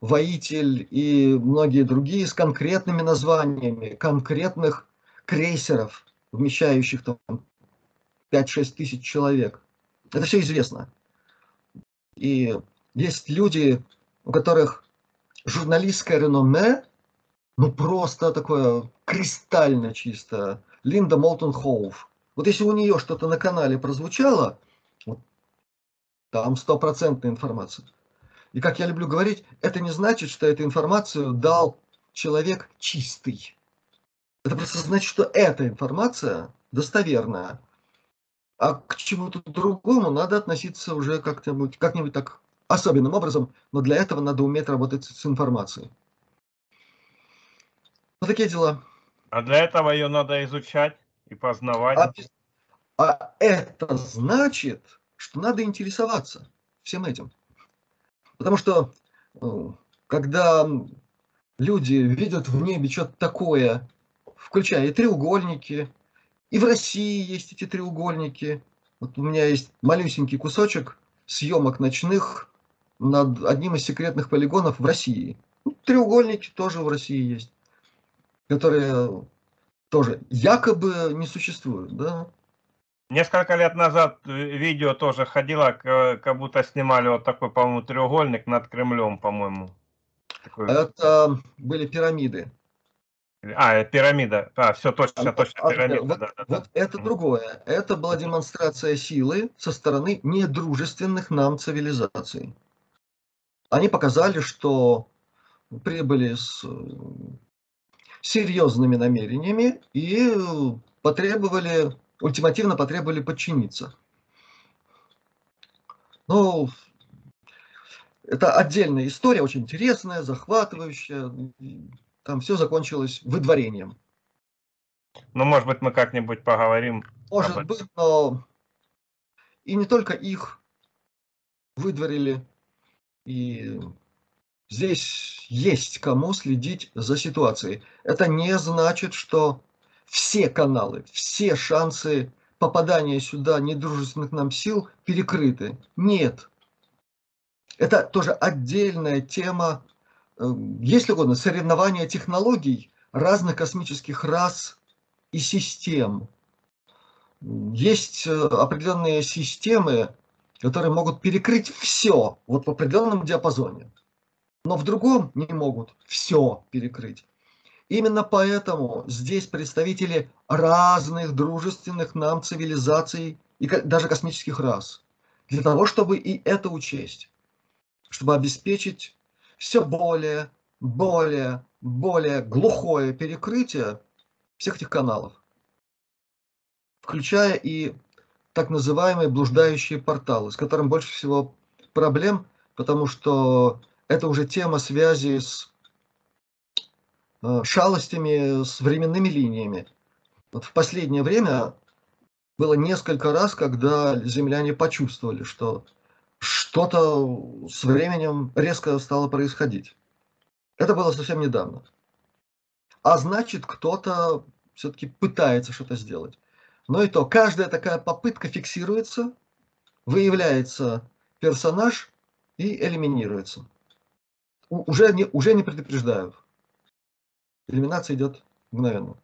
воитель и многие другие с конкретными названиями, конкретных крейсеров, вмещающих там 5-6 тысяч человек. Это все известно. И есть люди, у которых журналистское реноме, ну просто такое кристально чисто. Линда Молтон Хоуф. Вот если у нее что-то на канале прозвучало, там стопроцентная информация. И как я люблю говорить, это не значит, что эту информацию дал человек чистый. Это просто значит, что эта информация достоверная. А к чему-то другому надо относиться уже как-нибудь как так особенным образом, но для этого надо уметь работать с информацией. Вот такие дела. А для этого ее надо изучать и познавать. А, а это значит, что надо интересоваться всем этим. Потому что э, когда люди видят в небе что-то такое, включая и треугольники, и в России есть эти треугольники. Вот у меня есть малюсенький кусочек съемок ночных над одним из секретных полигонов в России. Ну, треугольники тоже в России есть, которые тоже якобы не существуют. Да? Несколько лет назад э, видео тоже ходило, как будто снимали вот такой, по-моему, треугольник над Кремлем, по-моему. Это были пирамиды. А, э, пирамида. А, все точно, а, точно, а, пирамида. Вот, да, да, вот да. это другое. Это была демонстрация силы со стороны недружественных нам цивилизаций. Они показали, что прибыли с э, серьезными намерениями и потребовали ультимативно потребовали подчиниться. Ну, это отдельная история, очень интересная, захватывающая. Там все закончилось выдворением. Ну, может быть, мы как-нибудь поговорим. Может быть, но и не только их выдворили. И здесь есть кому следить за ситуацией. Это не значит, что все каналы, все шансы попадания сюда недружественных нам сил перекрыты. Нет. Это тоже отдельная тема, э, если угодно, соревнования технологий разных космических рас и систем. Есть э, определенные системы, которые могут перекрыть все вот в определенном диапазоне, но в другом не могут все перекрыть. Именно поэтому здесь представители разных дружественных нам цивилизаций и даже космических рас. Для того, чтобы и это учесть. Чтобы обеспечить все более, более, более глухое перекрытие всех этих каналов, включая и так называемые блуждающие порталы, с которым больше всего проблем, потому что это уже тема связи с э, шалостями, с временными линиями. Вот в последнее время было несколько раз, когда земляне почувствовали, что что-то с временем резко стало происходить. Это было совсем недавно. А значит, кто-то все-таки пытается что-то сделать. Но и то, каждая такая попытка фиксируется, выявляется персонаж и элиминируется. Уже не, уже не предупреждают. Элиминация идет мгновенно.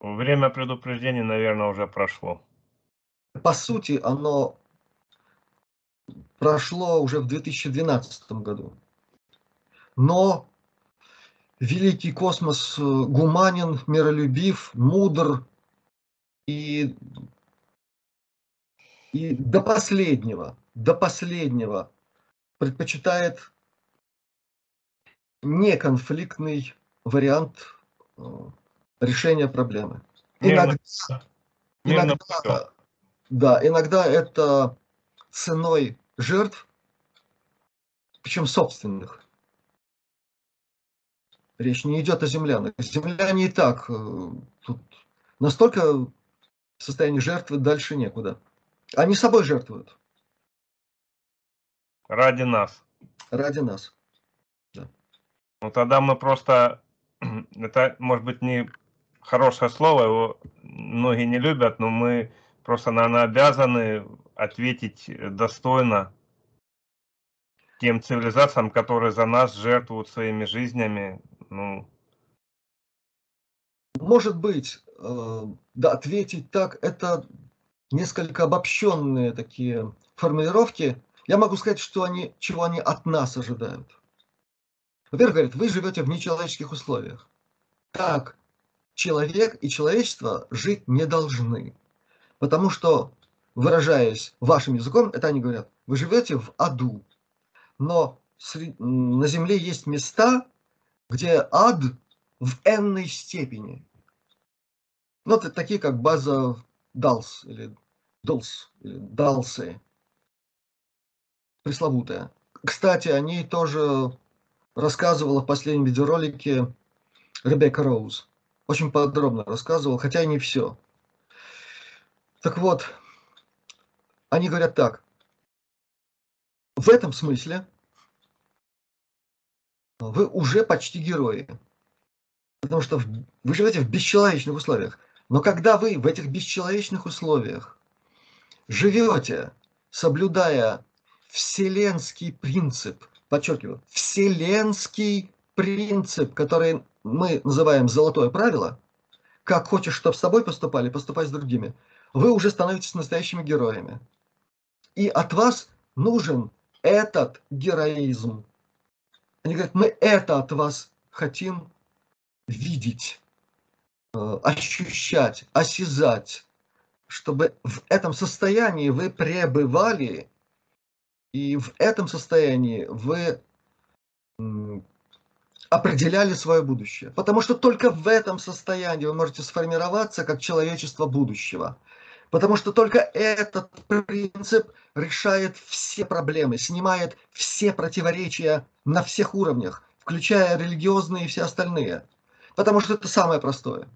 Время предупреждения, наверное, уже прошло. По сути, оно прошло уже в 2012 году. Но великий космос э, гуманен, миролюбив, мудр и, и до последнего, до последнего предпочитает неконфликтный вариант э, решения проблемы. Иногда, иногда, да, иногда это ценой жертв, причем собственных. Речь не идет о землянах. Земляне и так э, тут настолько в состоянии жертвы дальше некуда. Они собой жертвуют. Ради нас. Ради нас. Ну тогда мы просто, это может быть не хорошее слово, его многие не любят, но мы просто, наверное, обязаны ответить достойно тем цивилизациям, которые за нас жертвуют своими жизнями. Ну... Может быть, э, да, ответить так, это несколько обобщенные такие формулировки. Я могу сказать, что они, чего они от нас ожидают. Во-первых, говорят, вы живете в нечеловеческих условиях. Так, человек и человечество жить не должны. Потому что, выражаясь вашим языком, это они говорят, вы живете в аду. Но на Земле есть места, где ад в энной степени. Ну, это такие, как база Далс или Долс, или Далсы. Пресловутая. Кстати, о ней тоже рассказывала в последнем видеоролике Ребекка Роуз. Очень подробно рассказывал, хотя и не все. Так вот, они говорят так. В этом смысле вы уже почти герои. Потому что вы живете в бесчеловечных условиях. Но когда вы в этих бесчеловечных условиях живете, соблюдая вселенский принцип, подчеркиваю, вселенский принцип, который мы называем золотое правило, как хочешь, чтобы с тобой поступали, поступай с другими, вы уже становитесь настоящими героями. И от вас нужен этот героизм. Они говорят, мы это от вас хотим видеть, э, ощущать, осязать, чтобы в этом состоянии вы пребывали, и в этом состоянии вы определяли свое будущее. Потому что только в этом состоянии вы можете сформироваться как человечество будущего. Потому что только этот принцип решает все проблемы, снимает все противоречия на всех уровнях, включая религиозные и все остальные. Потому что это самое простое.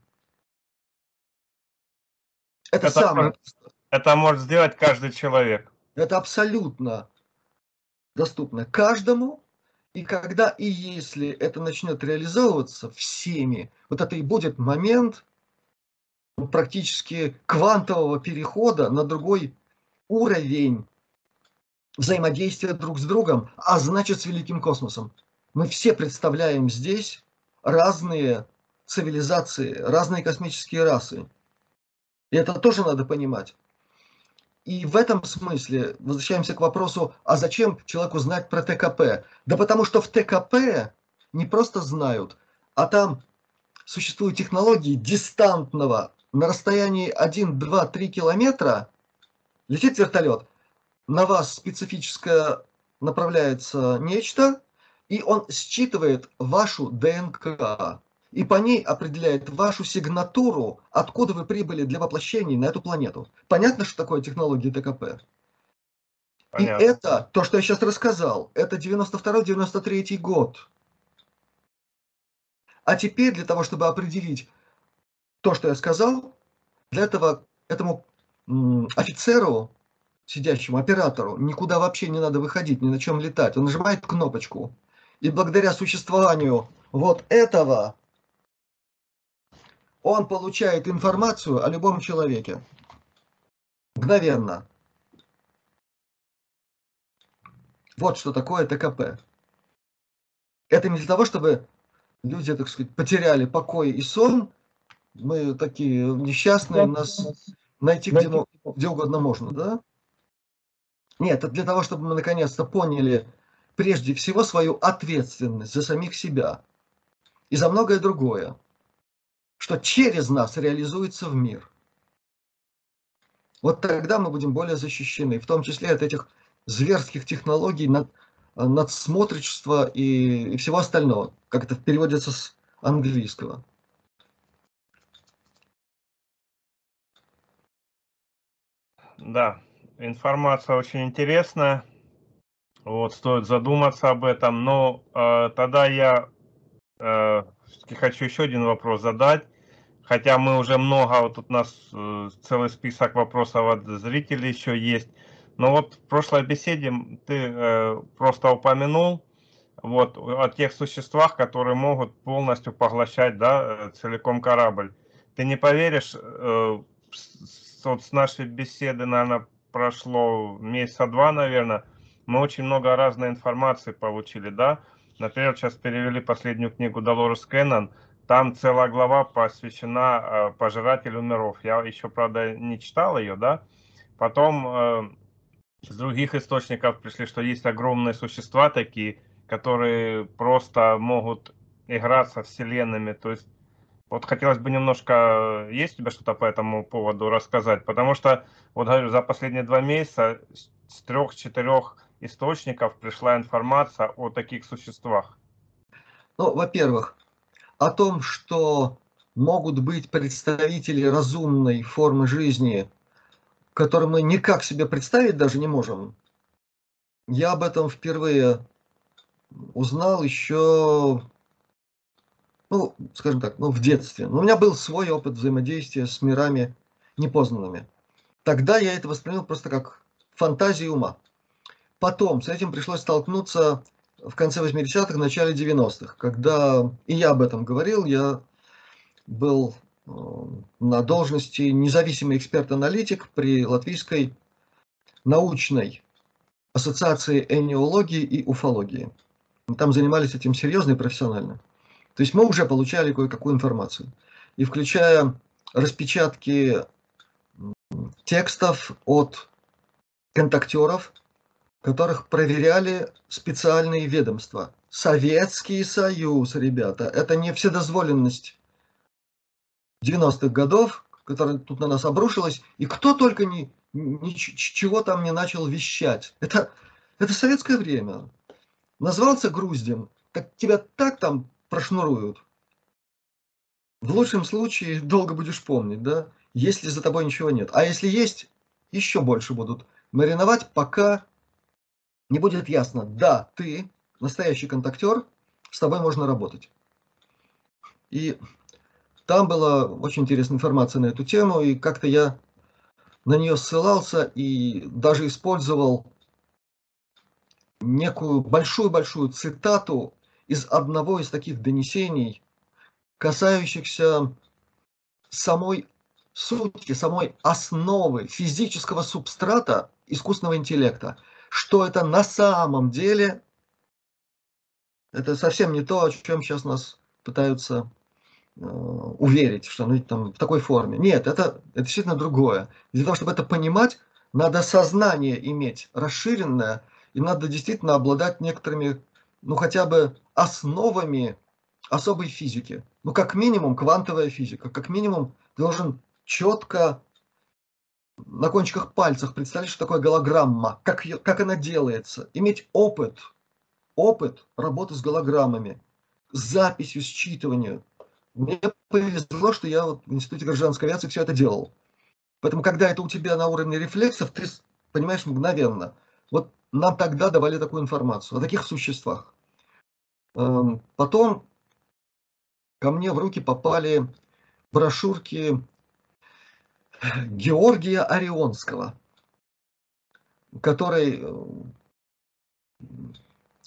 Это, это самое простое. Это может сделать каждый человек. Это абсолютно доступно каждому. И когда и если это начнет реализовываться всеми, вот это и будет момент, практически квантового перехода на другой уровень взаимодействия друг с другом, а значит с великим космосом. Мы все представляем здесь разные цивилизации, разные космические расы. И это тоже надо понимать. И в этом смысле возвращаемся к вопросу, а зачем человеку знать про ТКП? Да потому что в ТКП не просто знают, а там существуют технологии дистантного на расстоянии 1, 2, 3 километра летит вертолет, на вас специфическое направляется нечто, И он считывает вашу ДНК и по ней определяет вашу сигнатуру, откуда вы прибыли для воплощения на эту планету. Понятно, что такое технология ДКП? Понятно. И это, то, что я сейчас рассказал, это 92-93 год. А теперь для того, чтобы определить то, что я сказал, для этого этому офицеру, сидящему оператору, никуда вообще не надо выходить, ни на чем летать. Он нажимает кнопочку. И благодаря существованию вот этого он получает информацию о любом человеке. Мгновенно. Вот что такое ТКП. Это не для того, чтобы люди, так сказать, потеряли покой и сон. Мы такие несчастные, нас найти где, где угодно можно, да? Нет, это для того, чтобы мы наконец-то поняли прежде всего свою ответственность за самих себя и за многое другое что через нас реализуется в мир. Вот тогда мы будем более защищены, в том числе от этих зверских технологий, над, надсмотричества и, и всего остального, как это переводится с английского. Да, информация очень интересная. Вот, стоит задуматься об этом. Но э, тогда я э, хочу еще один вопрос задать. Хотя мы уже много, вот тут у нас э, целый список вопросов от зрителей еще есть. Но вот в прошлой беседе ты э, просто упомянул вот, о тех существах, которые могут полностью поглощать да, э, целиком корабль. Ты не поверишь, вот с нашей беседы, наверное, прошло месяца два, наверное, мы очень много разной информации получили, да, Например, сейчас перевели последнюю книгу Долорес Кеннон, там целая глава посвящена э, пожирателю миров. Я еще, правда, не читал ее, да. Потом э, с других источников пришли, что есть огромные существа такие, которые просто могут играть со вселенными. То есть, вот хотелось бы немножко, есть у тебя что-то по этому поводу рассказать? Потому что, вот говорю, за последние два месяца с трех-четырех источников пришла информация о таких существах? Ну, во-первых, о том, что могут быть представители разумной формы жизни, которые мы никак себе представить даже не можем. Я об этом впервые узнал еще, ну, скажем так, ну, в детстве. Но у меня был свой опыт взаимодействия с мирами непознанными. Тогда я это воспринял просто как фантазию ума. Потом с этим пришлось столкнуться в конце 80-х, начале 90-х, когда, и я об этом говорил, я был э, на должности независимый эксперт-аналитик при Латвийской научной ассоциации энеологии и уфологии. Там занимались этим серьезно и профессионально. То есть мы уже получали кое-какую информацию. И включая распечатки текстов от контактеров, которых проверяли специальные ведомства. Советский Союз, ребята, это не вседозволенность 90-х годов, которая тут на нас обрушилась, и кто только ни, ничего там не начал вещать. Это, это советское время. Назвался груздем, так тебя так там прошнуруют. В лучшем случае долго будешь помнить, да, если за тобой ничего нет. А если есть, еще больше будут мариновать, пока не будет ясно, да, ты настоящий контактер, с тобой можно работать. И там была очень интересная информация на эту тему, и как-то я на нее ссылался и даже использовал некую большую-большую цитату из одного из таких донесений, касающихся самой сути, самой основы физического субстрата искусственного интеллекта – что это на самом деле, это совсем не то, о чем сейчас нас пытаются э, уверить, что оно там в такой форме. Нет, это, это действительно другое. Для того, чтобы это понимать, надо сознание иметь расширенное, и надо действительно обладать некоторыми, ну хотя бы основами особой физики. Ну как минимум квантовая физика, как минимум должен четко на кончиках пальцев представить, что такое голограмма, как, ее, как она делается, иметь опыт опыт работы с голограммами, записью, считыванию. Мне повезло, что я вот в Институте гражданской авиации все это делал. Поэтому, когда это у тебя на уровне рефлексов, ты понимаешь мгновенно. Вот нам тогда давали такую информацию о таких существах. Эм, потом ко мне в руки попали брошюрки Георгия Орионского, который э,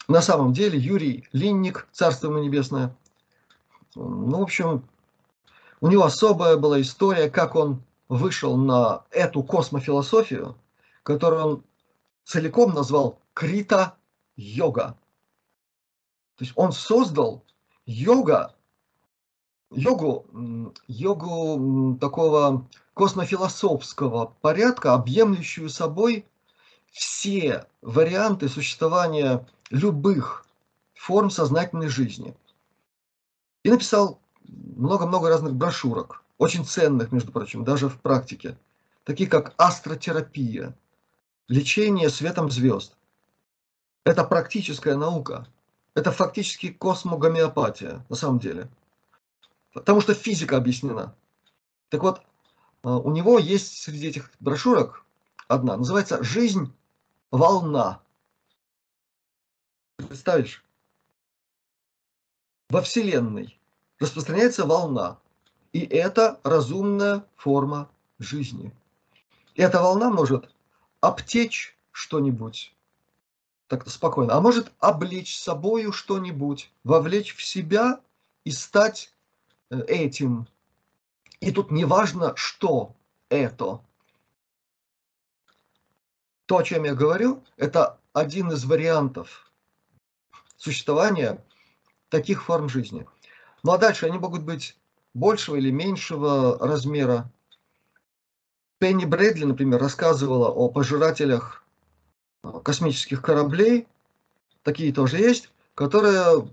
на самом деле Юрий Линник, царство ему небесное. Ну, в общем, у него особая была история, как он вышел на эту космофилософию, которую он целиком назвал Крита-йога. То есть он создал йога, йогу, йогу такого космофилософского порядка, объемлющую собой все варианты существования любых форм сознательной жизни. И написал много-много разных брошюрок, очень ценных, между прочим, даже в практике, такие как астротерапия, лечение светом звезд. Это практическая наука. Это фактически космогомеопатия, на самом деле. Потому что физика объяснена. Так вот, а, у него есть среди этих брошюрок одна, называется «Жизнь волна». Представишь? Во Вселенной распространяется волна. И это разумная форма жизни. И эта волна может обтечь что-нибудь, так спокойно, а может облечь собою что-нибудь, вовлечь в себя и стать этим. И тут не важно, что это. То, о чем я говорю, это один из вариантов существования таких форм жизни. Ну а дальше они могут быть большего или меньшего размера, Пенни Брэдли, например, рассказывала о пожирателях э, космических кораблей, такие тоже есть, которые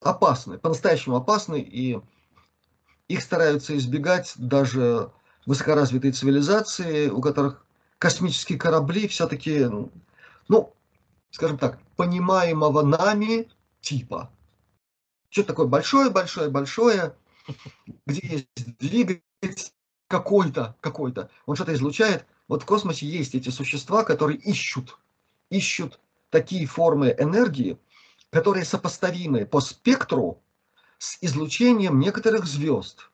опасны, по-настоящему опасны, и их стараются избегать даже высокоразвитые цивилизации, у которых космические корабли все-таки, ну, скажем так, понимаемого нами типа. Что-то такое большое-большое-большое, где есть двигатель, какой-то, какой-то, он что-то излучает. Вот в космосе есть эти существа, которые ищут, ищут такие формы энергии, которые сопоставимы по спектру с излучением некоторых звезд.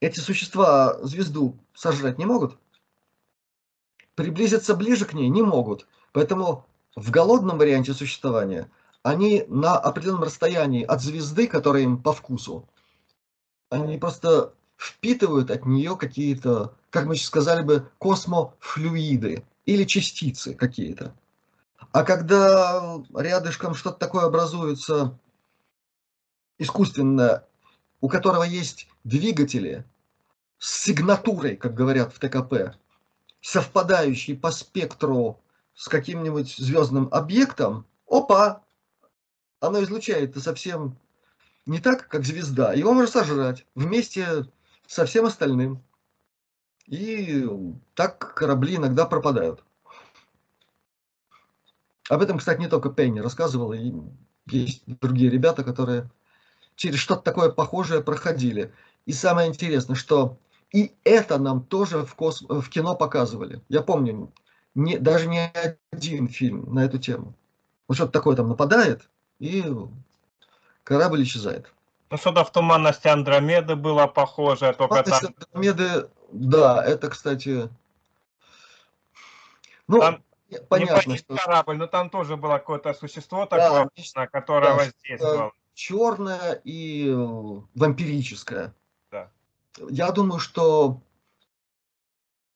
Эти существа звезду сожрать не могут, приблизиться ближе к ней не могут. Поэтому в голодном варианте существования они на определенном расстоянии от звезды, которая им по вкусу, они просто впитывают от нее какие-то, как мы сейчас сказали бы, космофлюиды или частицы какие-то. А когда рядышком что-то такое образуется искусственно, у которого есть двигатели с сигнатурой, как говорят в ТКП, совпадающие по спектру с каким-нибудь звездным объектом, опа, оно излучает совсем не так, как звезда. Его можно сожрать вместе со всем остальным. И так корабли иногда пропадают. Об этом, кстати, не только Пенни рассказывала, и есть другие ребята, которые через что-то такое похожее проходили. И самое интересное, что и это нам тоже в, кос... в кино показывали. Я помню, не, даже не один фильм на эту тему. Вот что-то такое там нападает, и корабль исчезает. Ну, что-то в туманности Андромеды было похоже, только там... Андромеды, да, это, кстати... Ну, там понятно, не что... корабль, но там тоже было какое-то существо такое, да, которое да, воздействовало. Черное и вампирическое. Да. Я думаю, что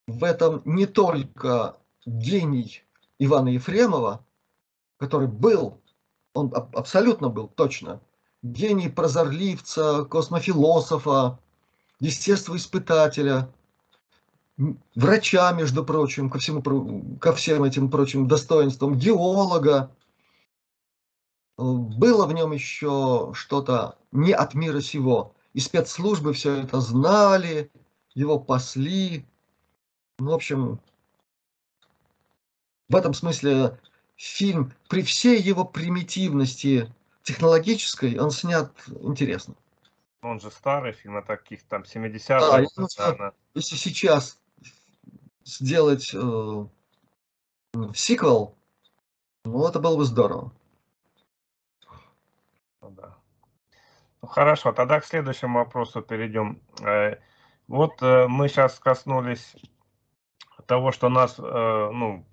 в этом не только гений Ивана Ефремова, который был, он абсолютно был, точно, гений прозорливца, космофилософа, естествоиспытателя, врача, между прочим, ко, всему, ко всем этим прочим достоинствам, геолога. Было в нем еще что-то не от мира сего. И спецслужбы все это знали, его пасли. Ну, в общем, в этом смысле фильм при всей его примитивности технологической, он снят интересно. Он же старый фильм, это каких там 70-х. Да, если сейчас сделать э, сиквел, ну, это было бы здорово. Ну, да. Ну, хорошо, тогда к следующему вопросу перейдем. Э, вот э, мы сейчас коснулись того, что нас, э, ну,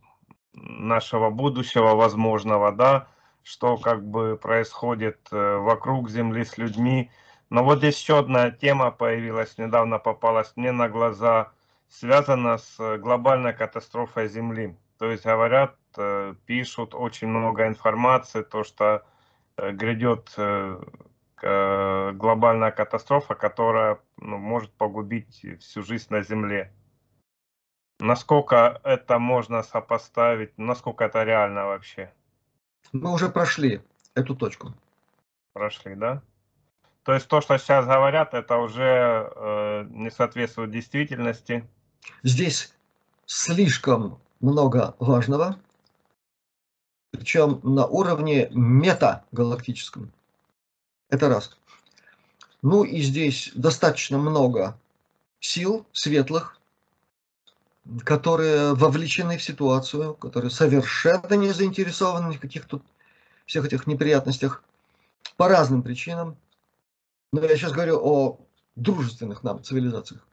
нашего будущего возможного, да, что как бы происходит вокруг Земли с людьми. Но вот еще одна тема появилась, недавно попалась мне на глаза, связана с глобальной катастрофой Земли. То есть говорят, э, пишут очень много информации, то, что э, грядет э, глобальная катастрофа, которая ну, может погубить всю жизнь на Земле. Насколько это можно сопоставить, насколько это реально вообще? Мы уже прошли эту точку. Прошли, да? То есть то, что сейчас говорят, это уже э, не соответствует действительности? Здесь слишком много важного, причем на уровне метагалактическом. Это раз. Ну и здесь достаточно много сил светлых, которые вовлечены в ситуацию, которые совершенно не заинтересованы в каких-то всех этих неприятностях по разным причинам. Но я сейчас говорю о дружественных нам цивилизациях.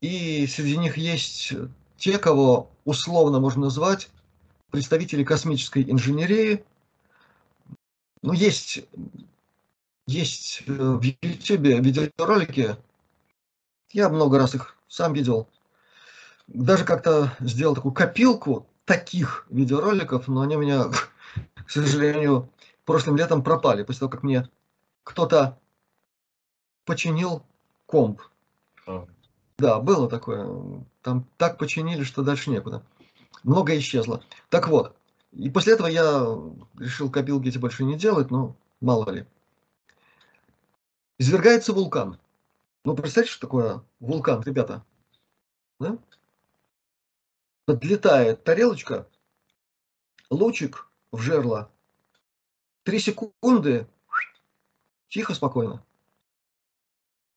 И среди них есть те, кого условно можно назвать представители космической инженерии. Ну, есть, есть э, в YouTube видеоролики, я много раз их сам видел. Даже как-то сделал такую копилку таких видеороликов, но они у меня, к сожалению, прошлым летом пропали, после того, как мне кто-то починил комп. Да, было такое. Там так починили, что дальше некуда. Много исчезло. Так вот, и после этого я решил копилки эти больше не делать, но мало ли. Извергается вулкан. Ну, представьте, что такое вулкан, ребята. Да? Подлетает тарелочка, лучик в жерло. Три секунды, тихо, спокойно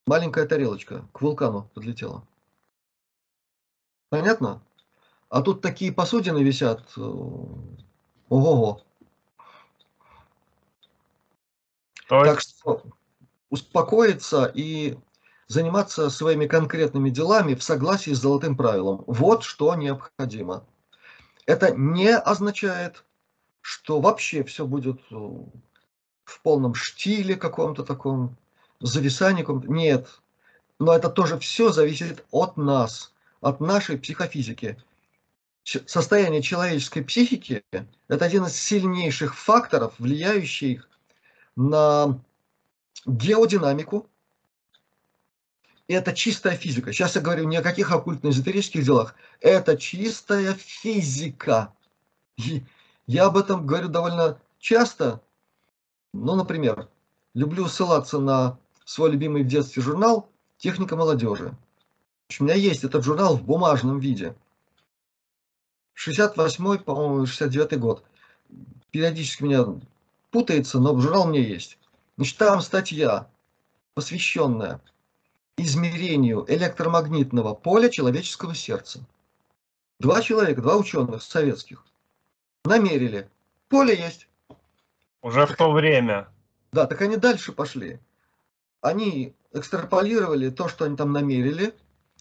маленькая тарелочка к вулкану подлетела. Понятно? А тут такие посудины висят. Э, ого-го. Так что успокоиться и заниматься своими конкретными делами в согласии с золотым правилом. Вот что необходимо. Это не означает, что вообще все будет э, в полном штиле каком-то таком, зависание Нет. Но это тоже все зависит от нас, от нашей психофизики. Состояние человеческой психики – это один из сильнейших факторов, влияющих на геодинамику. И это чистая физика. Сейчас я говорю ни о каких оккультно-эзотерических делах. Это чистая физика. И я об этом говорю довольно часто. Ну, например, люблю ссылаться на свой любимый в детстве журнал «Техника молодежи». У меня есть этот журнал в бумажном виде. 68-й, по-моему, 69-й год. Периодически меня путается, но журнал у меня есть. Значит, там статья, посвященная измерению электромагнитного поля человеческого сердца. Два человека, два ученых советских намерили. Поле есть. Уже в то время. Да, так они дальше пошли они экстраполировали то, что они там намерили,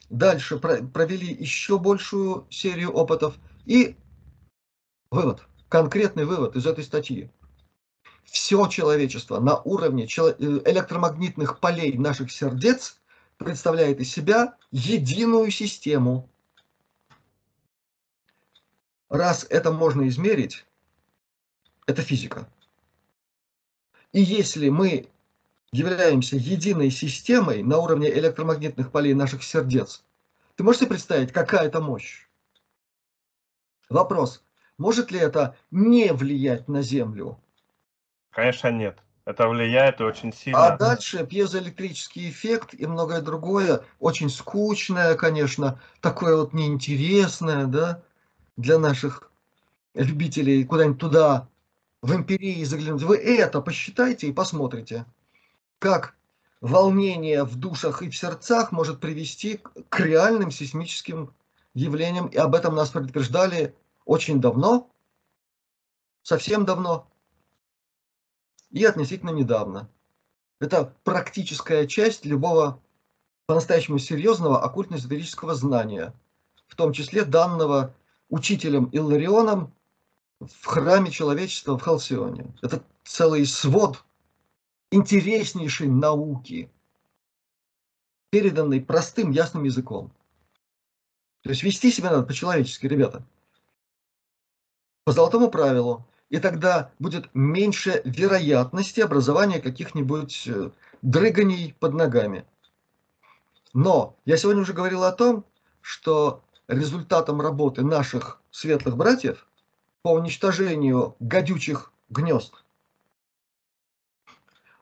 дальше провели еще большую серию опытов и вывод, конкретный вывод из этой статьи. Все человечество на уровне э, электромагнитных полей наших сердец представляет из себя единую систему. Раз это можно измерить, это физика. И если мы являемся единой системой на уровне электромагнитных полей наших сердец. Ты можешь себе представить, какая это мощь? Вопрос, может ли это не влиять на Землю? Конечно, нет. Это влияет очень сильно. А дальше пьезоэлектрический эффект и многое другое, очень скучное, конечно, такое вот неинтересное, да, для наших любителей куда-нибудь туда, в империи заглянуть, вы это посчитайте и посмотрите, как волнение в душах и в сердцах может привести к реальным сейсмическим явлениям. И об этом нас предупреждали очень давно, совсем давно и относительно недавно. Это практическая часть любого по-настоящему серьезного оккультно-эзотерического знания, в том числе данного учителем Илларионом в храме человечества в Халсионе. Это целый свод интереснейшей науки, переданный простым, ясным языком. То есть вести себя надо по-человечески, ребята. По золотому правилу. И тогда будет меньше вероятности образования каких-нибудь э, дрыганий под ногами. Но я сегодня уже говорил о том, что результатом работы наших светлых братьев по уничтожению гадючих гнезд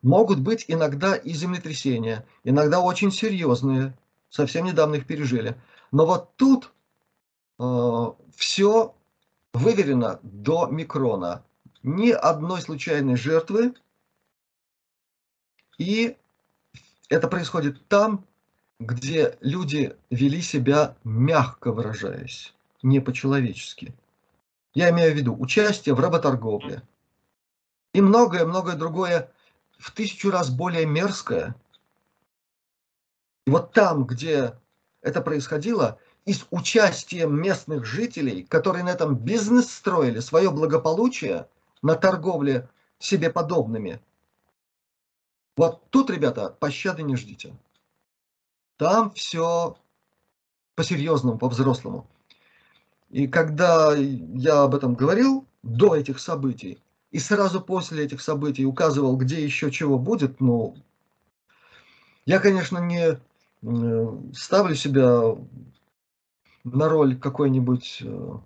могут быть иногда и землетрясения, иногда очень серьезные, совсем недавно их пережили. Но вот тут э, все выверено до микрона. Ни одной случайной жертвы. И это происходит там, где люди вели себя, мягко выражаясь, не по-человечески. Я имею в виду участие в работорговле. И многое-многое другое в тысячу раз более мерзкое. И вот там, где это происходило, и с участием местных жителей, которые на этом бизнес строили, свое благополучие на торговле себе подобными. Вот тут, ребята, пощады не ждите. Там все по-серьезному, по-взрослому. И когда я об этом говорил, до этих событий, и сразу после этих событий указывал, где еще чего будет, ну, я, конечно, не ставлю себя на роль какой-нибудь э,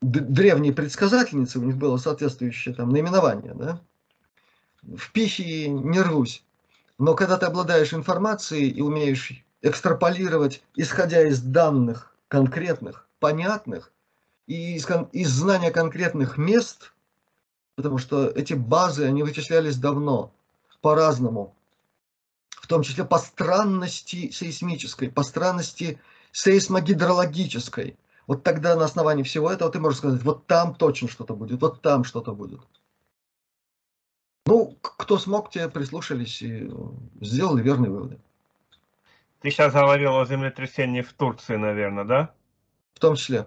древней предсказательницы, у них было соответствующее там наименование, да? В пихе не рвусь. Но когда ты обладаешь информацией и умеешь экстраполировать, исходя из данных конкретных, понятных, и из, из знания конкретных мест, потому что эти базы, они вычислялись давно, по-разному, в том числе по странности сейсмической, по странности сейсмогидрологической. Вот тогда на основании всего этого ты можешь сказать, вот там точно что-то будет, вот там что-то будет. Ну, кто смог, те прислушались и сделали верные выводы. Ты сейчас говорил о землетрясении в Турции, наверное, да? В том числе.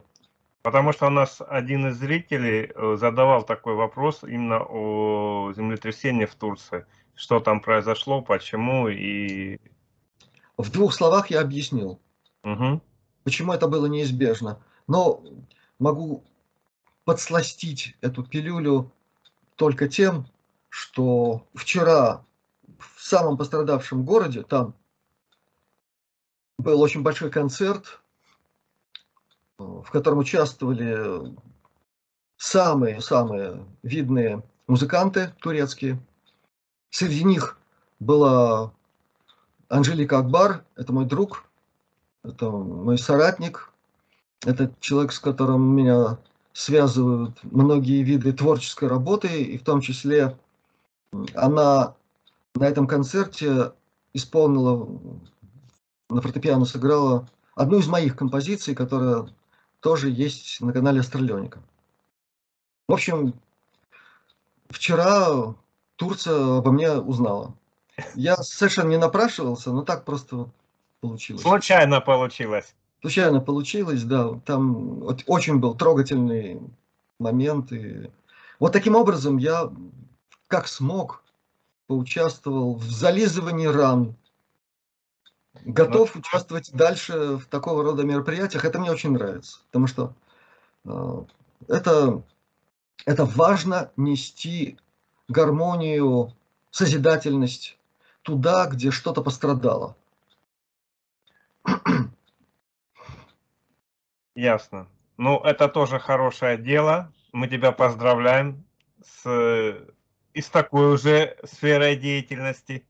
Потому что у нас один из зрителей э, задавал такой вопрос именно о землетрясении в Турции. Что там произошло, почему и... В двух словах я объяснил, угу. почему это было неизбежно. Но могу подсластить эту пилюлю только тем, что вчера в самом пострадавшем городе, там был очень большой концерт, в котором участвовали самые-самые видные музыканты турецкие. Среди них была Анжелика Акбар, это мой друг, это мой соратник, это человек, с которым меня связывают многие виды творческой работы, и в том числе она на этом концерте исполнила на фортепиано сыграла одну из моих композиций, которая тоже есть на канале Астралионика. В общем, вчера Турция обо мне узнала. Я совершенно не напрашивался, но так просто получилось. Случайно получилось. Случайно получилось, да. Там очень был трогательный момент. И... Вот таким образом я, как смог, поучаствовал в зализывании ран готов ну, участвовать дальше в такого рода мероприятиях. Это мне очень нравится, потому что э, это, это важно нести гармонию, созидательность туда, где что-то пострадало. Ясно. Ну, это тоже хорошее дело. Мы тебя поздравляем с, и с такой уже сферой деятельности.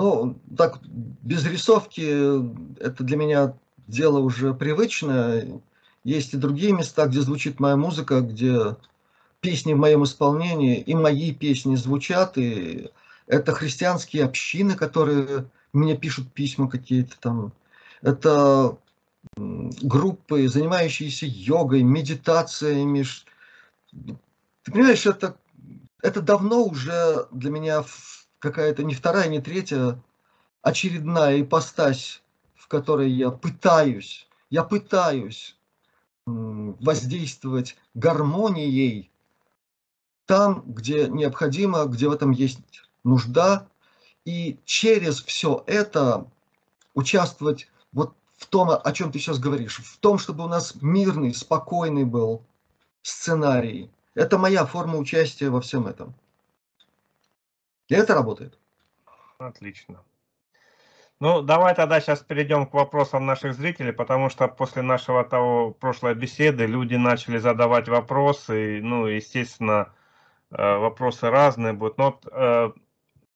Ну, так, без рисовки это для меня дело уже привычное. есть и другие места, где звучит моя музыка, где песни в моем исполнении, и мои песни звучат, и это христианские общины, которые мне пишут письма какие-то там. Это группы, занимающиеся йогой, медитациями. Ты понимаешь, это, это давно уже для меня какая-то не вторая, не третья очередная ипостась, в которой я пытаюсь, я пытаюсь воздействовать гармонией там, где необходимо, где в этом есть нужда, и через все это участвовать вот в том, о чем ты сейчас говоришь, в том, чтобы у нас мирный, спокойный был сценарий. Это моя форма участия во всем этом. И это работает. Отлично. Ну, давай тогда сейчас перейдем к вопросам наших зрителей, потому что после нашего того прошлой беседы люди начали задавать вопросы, ну, естественно, э, вопросы разные будут. Но вот, э,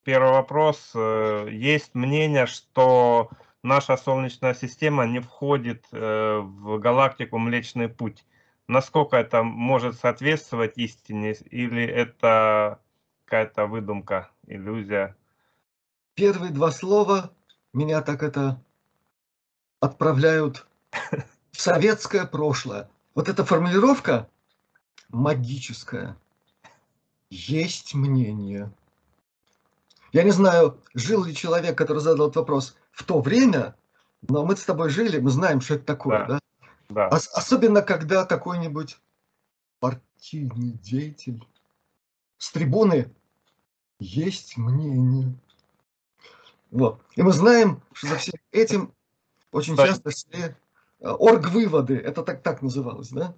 первый вопрос. Э, есть мнение, что наша Солнечная система не входит в галактику Млечный Путь. Насколько это может соответствовать истине, или это какая-то выдумка, иллюзия? Первые два слова меня так это отправляют в советское прошлое. Вот эта формулировка магическая. Есть мнение. Я не знаю, жил ли человек, который задал этот вопрос в то время, но мы с тобой жили, мы знаем, что это такое, да? да? да. Особенно, когда какой-нибудь партийный деятель с трибуны есть мнение. Вот. И мы знаем, что за всем этим очень часто шли э, орг-выводы, это так, так называлось, да?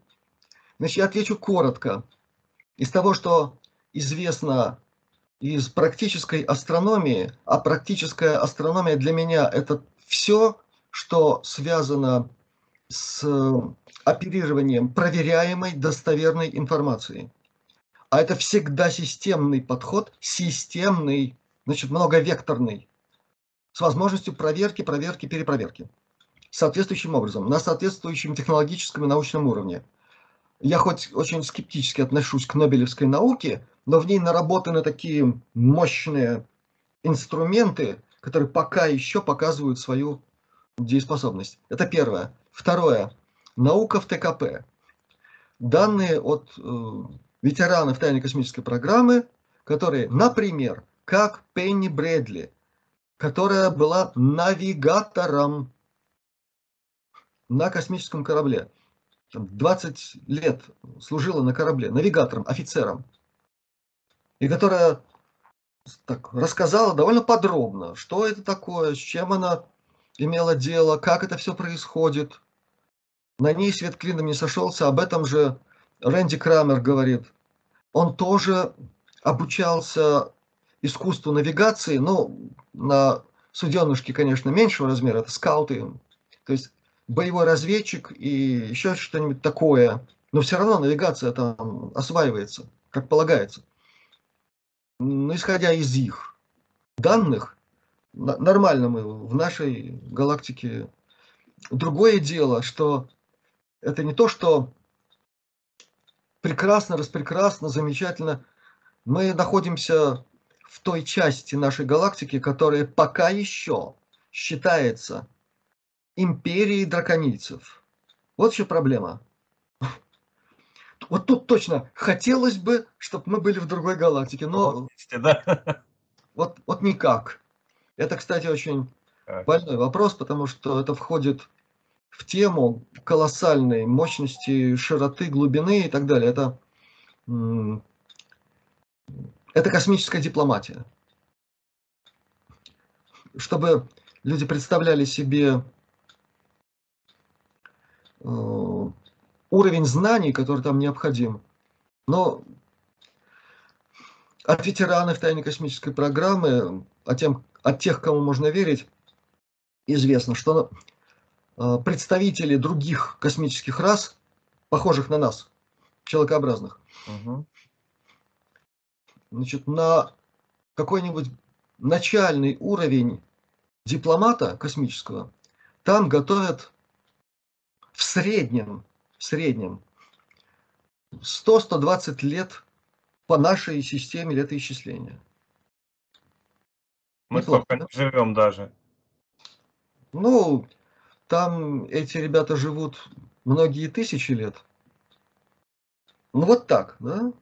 Значит, я отвечу коротко. Из того, что известно из практической астрономии, а практическая астрономия для меня это все, что связано с оперированием проверяемой достоверной информацией. А это всегда системный подход, системный, значит, многовекторный с возможностью проверки, проверки, перепроверки. Соответствующим образом, на соответствующем технологическом и научном уровне. Я хоть очень скептически отношусь к Нобелевской науке, но в ней наработаны такие мощные инструменты, которые пока еще показывают свою дееспособность. Это первое. Второе. Наука в ТКП. Данные от э, ветеранов тайной космической программы, которые, например, как Пенни Брэдли, которая была навигатором на космическом корабле. 20 лет служила на корабле, навигатором, офицером. И которая так, рассказала довольно подробно, что это такое, с чем она имела дело, как это все происходит. На ней свет клином не сошелся, об этом же Рэнди Крамер говорит. Он тоже обучался искусству навигации, ну, на суденышке, конечно, меньшего размера, это скауты, то есть боевой разведчик и еще что-нибудь такое, но все равно навигация там осваивается, как полагается. Но исходя из их данных, нормально мы в нашей галактике. Другое дело, что это не то, что прекрасно, распрекрасно, замечательно. Мы находимся в той части нашей галактики, которая пока еще считается империей драконийцев. Вот еще проблема. Вот тут точно хотелось бы, чтобы мы были в другой галактике, но да? вот, вот никак. Это, кстати, очень больной вопрос, потому что это входит в тему колоссальной мощности, широты, глубины и так далее. Это это космическая дипломатия. Чтобы люди представляли себе э, уровень знаний, который там необходим. Но от ветеранов тайной космической программы, от, тем, от тех, кому можно верить, известно, что представители других космических рас, похожих на нас, человекообразных, угу значит, на какой-нибудь начальный уровень дипломата космического, там готовят в среднем в среднем 100-120 лет по нашей системе летоисчисления. Мы Неплохо, столько да? живем даже. Ну, там эти ребята живут многие тысячи лет. Ну вот так, да?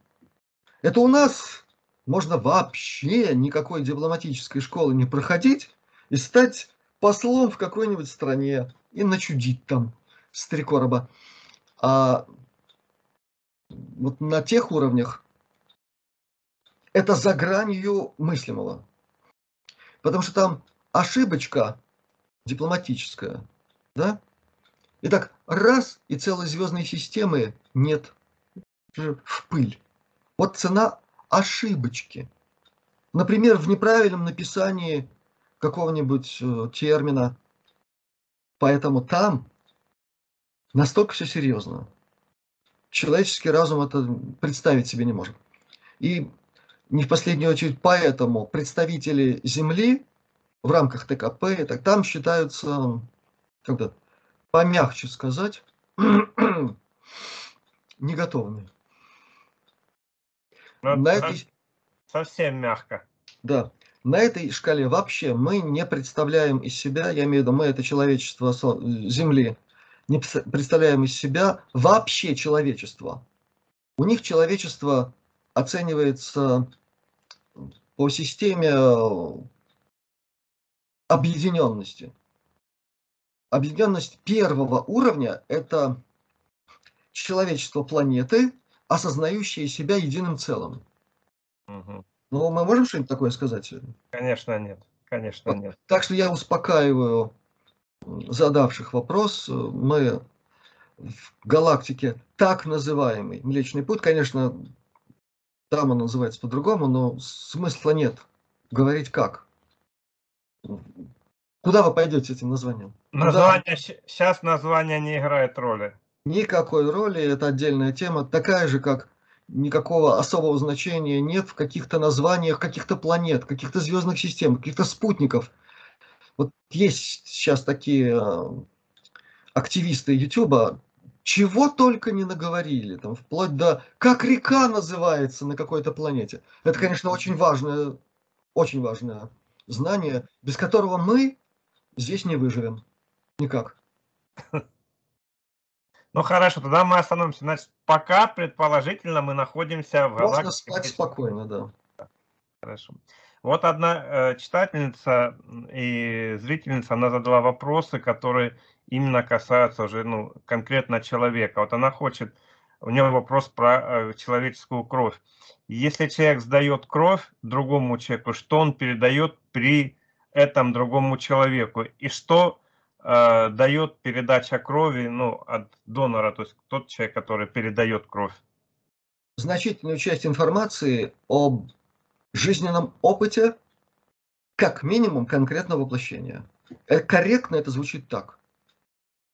Это у нас можно вообще никакой дипломатической школы не проходить и стать послом в какой-нибудь стране и начудить там с три короба. А вот на тех уровнях это за гранью мыслимого. Потому что там ошибочка дипломатическая, да? И так раз, и целой звездной системы нет в пыль. Вот цена ошибочки. Например, в неправильном написании какого-нибудь э, термина. Поэтому там настолько все серьезно. Человеческий разум это представить себе не может. И не в последнюю очередь поэтому представители Земли в рамках ТКП, так, там считаются, как-то помягче сказать, не готовыми. Но ну, на этой... Совсем мягко. Да. На этой шкале вообще мы не представляем из себя, я имею в виду, мы это человечество Земли, не представляем из себя вообще человечество. У них человечество оценивается по системе объединенности. Объединенность первого уровня – это человечество планеты, осознающее себя единым целым. Угу. Ну, мы можем что-нибудь такое сказать Конечно, нет. Конечно, вот. нет. Так что я успокаиваю задавших вопрос. Мы в галактике так называемый Млечный Путь, конечно, там он называется по-другому, но смысла нет говорить как. Куда вы пойдете этим названием? Название, Куда? сейчас название не играет роли. Никакой роли, это отдельная тема, такая же, как никакого особого значения нет в каких-то названиях каких-то планет, каких-то звездных систем, каких-то спутников. Вот есть сейчас такие э, активисты Ютуба, чего только не наговорили, там, вплоть до как река называется на какой-то планете. Это, конечно, очень важное, очень важное знание, без которого мы здесь не выживем. Никак. Ну хорошо, тогда мы остановимся. Значит, пока предположительно мы находимся в галактике. Можно спать спокойно, да. Хорошо. Вот одна э, читательница и зрительница, она задала вопросы, которые именно касаются уже ну, конкретно человека. Вот она хочет, у нее вопрос про э, человеческую кровь. Если человек сдает кровь другому человеку, что он передает при этом другому человеку? И что э, дает передача крови ну, от донора, то есть тот человек, который передает кровь? Значительную часть информации об жизненном опыте, как минимум конкретного воплощения. Э, корректно это звучит так.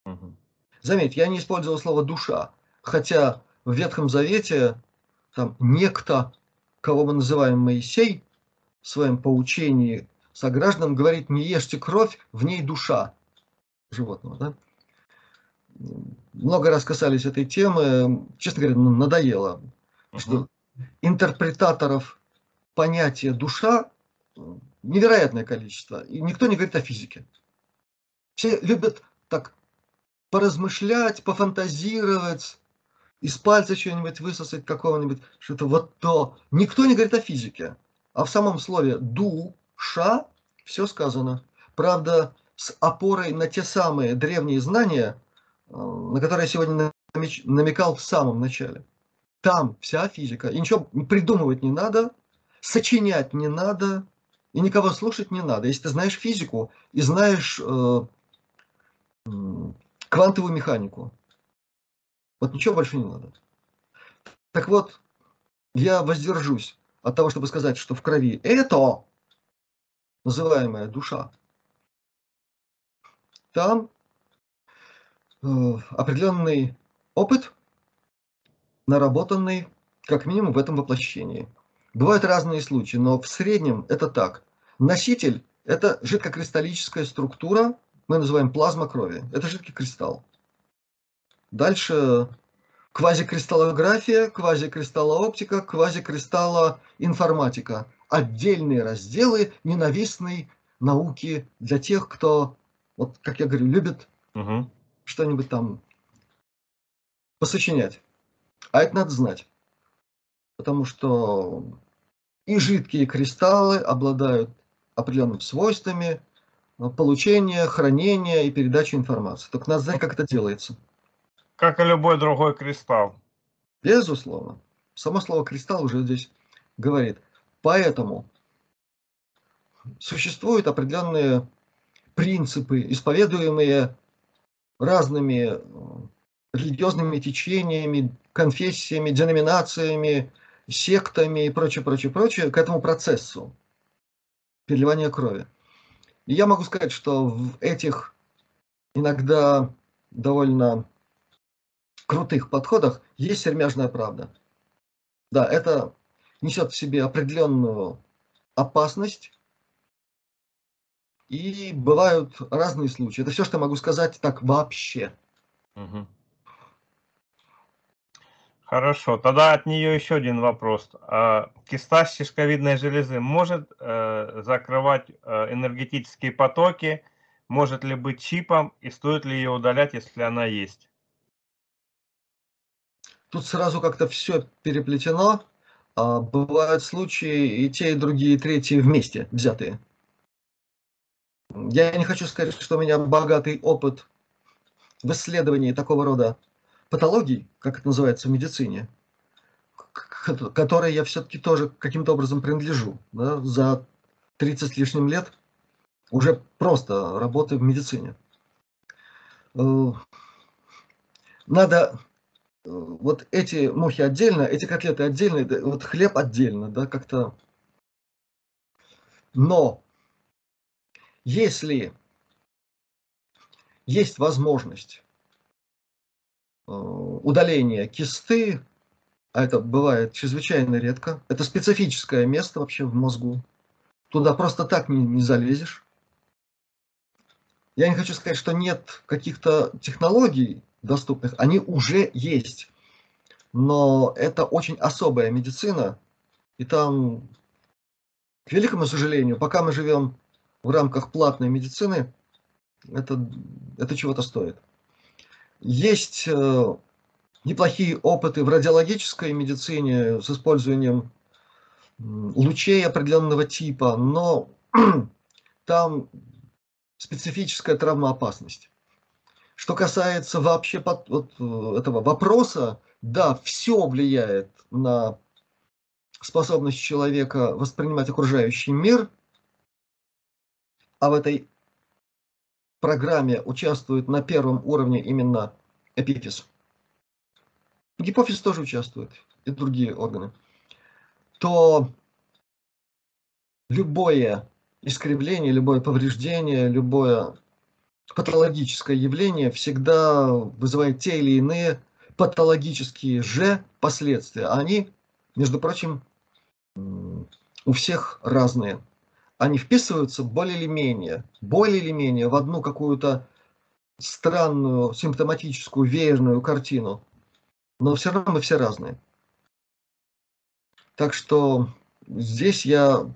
Угу. Заметь, я не использовал слово душа, хотя в Ветхом Завете там некто, кого мы называем Моисей, в своем поучении согражданам говорит, не ешьте кровь, в ней душа животного. Да? Много раз касались этой темы, честно говоря, ну, надоело, uh-huh. что интерпретаторов понятия душа невероятное количество, и никто не говорит о физике. Все любят так поразмышлять, пофантазировать, из пальца что-нибудь высосать какого-нибудь, что-то вот то. Никто не говорит о физике. А в самом слове душа все сказано. Правда, с опорой на те самые древние знания, э, на которые я сегодня намекал в самом начале. Там вся физика. И ничего придумывать не надо, сочинять не надо, и никого слушать не надо. Если ты знаешь физику и знаешь э, квантовую механику, вот ничего больше не надо. Так вот, я воздержусь от того, чтобы сказать, что в крови это называемая душа, там э, определенный опыт, наработанный как минимум в этом воплощении. Бывают разные случаи, но в среднем это так. Носитель – это жидкокристаллическая структура, мы называем плазма крови. Это жидкий кристалл. Дальше квазикристаллография, квазикристаллооптика, квазикристаллоинформатика. Отдельные разделы ненавистной науки для тех, кто, вот как я говорю, любит угу. что-нибудь там посочинять. А это надо знать. Потому что и жидкие кристаллы обладают определенными свойствами получения, хранения и передачи информации. Только надо знать, как это делается. Как и любой другой кристалл. Безусловно. Само слово кристалл уже здесь говорит. Поэтому существуют определенные принципы, исповедуемые разными э, религиозными течениями, конфессиями, деноминациями, сектами и прочее, прочее, прочее к этому процессу переливания крови. И я могу сказать, что в этих иногда довольно крутых подходах есть сермяжная правда. Да, это несет в себе определенную опасность, и бывают разные случаи. Это все, что я могу сказать так вообще. Угу. Хорошо, тогда от нее еще один вопрос. А киста щитковидной железы может э, закрывать э, энергетические потоки? Может ли быть чипом и стоит ли ее удалять, если она есть? Тут сразу как-то все переплетено. А бывают случаи и те, и другие, и третьи вместе взятые. Я не хочу сказать, что у меня богатый опыт в исследовании такого рода патологий, как это называется в медицине, к которой я все-таки тоже каким-то образом принадлежу. Да, за 30 с лишним лет уже просто работы в медицине. Э, надо вот эти мухи отдельно, эти котлеты отдельно, вот хлеб отдельно, да, как-то. Но если есть возможность э, удаления кисты, а это бывает чрезвычайно редко, это специфическое место вообще в мозгу, туда просто так не, не залезешь. Я не хочу сказать, что нет каких-то технологий доступных, они уже есть, но это очень особая медицина, и там, к великому сожалению, пока мы живем в рамках платной медицины, это, это чего-то стоит. Есть э, неплохие опыты в радиологической медицине с использованием лучей определенного типа, но там специфическая травмоопасность. Что касается вообще под, вот, э, этого вопроса, да, все влияет на способность человека воспринимать окружающий мир – а в этой программе участвует на первом уровне именно эпифиз. Гипофиз тоже участвует, и другие органы. То любое искривление, любое повреждение, любое патологическое явление всегда вызывает те или иные патологические же последствия. Они, между прочим, у всех разные они вписываются более или менее, более или менее в одну какую-то странную, симптоматическую, веерную картину. Но все равно мы все разные. Так что здесь я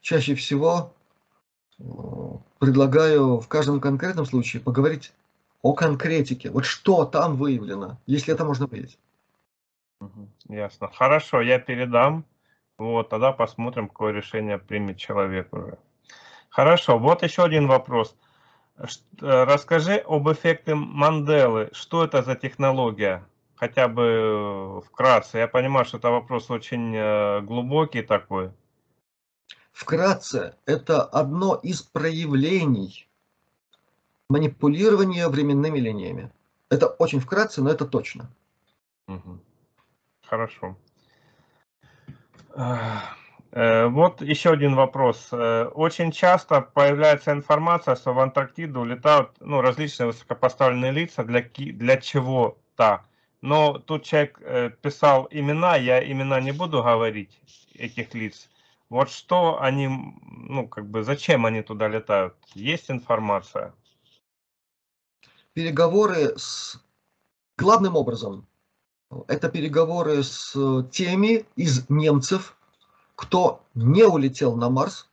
чаще всего э, предлагаю в каждом конкретном случае поговорить о конкретике. Вот что там выявлено, если это можно выявить. Ясно. Хорошо, я передам вот, тогда посмотрим, какое решение примет человек уже. Хорошо, вот еще один вопрос. Э, расскажи об эффекте Манделы. Что это за технология? Хотя бы э, вкратце. Я понимаю, что это вопрос очень э, глубокий такой. Вкратце, это одно из проявлений манипулирования временными линиями. Это очень вкратце, но это точно. Хорошо. Э, вот еще один вопрос. Э, очень часто появляется информация, что в Антарктиду улетают ну, различные высокопоставленные лица для, для чего-то. Но тут человек э, писал имена, я имена не буду говорить этих лиц. Вот что они, ну как бы, зачем они туда летают? Есть информация? Переговоры с главным образом это переговоры с теми из немцев, кто не улетел на Марс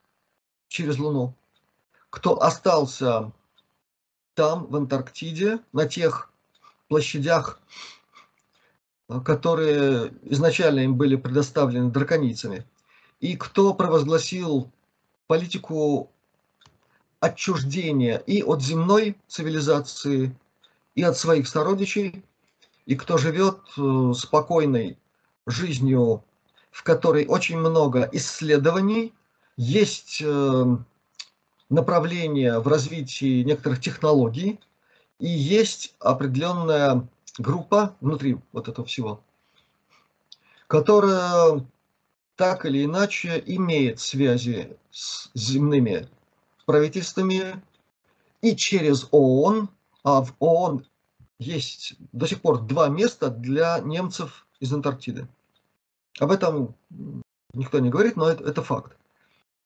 через Луну, кто остался там, в Антарктиде, на тех площадях, которые изначально им были предоставлены драконицами, и кто провозгласил политику отчуждения и от земной цивилизации, и от своих сородичей, и кто живет э, спокойной жизнью, в которой очень много исследований, есть э, направление в развитии некоторых технологий, и есть определенная группа внутри вот этого всего, которая так или иначе имеет связи с земными правительствами и через ООН, а в ООН есть до сих пор два места для немцев из Антарктиды. Об этом никто не говорит, но это, это факт.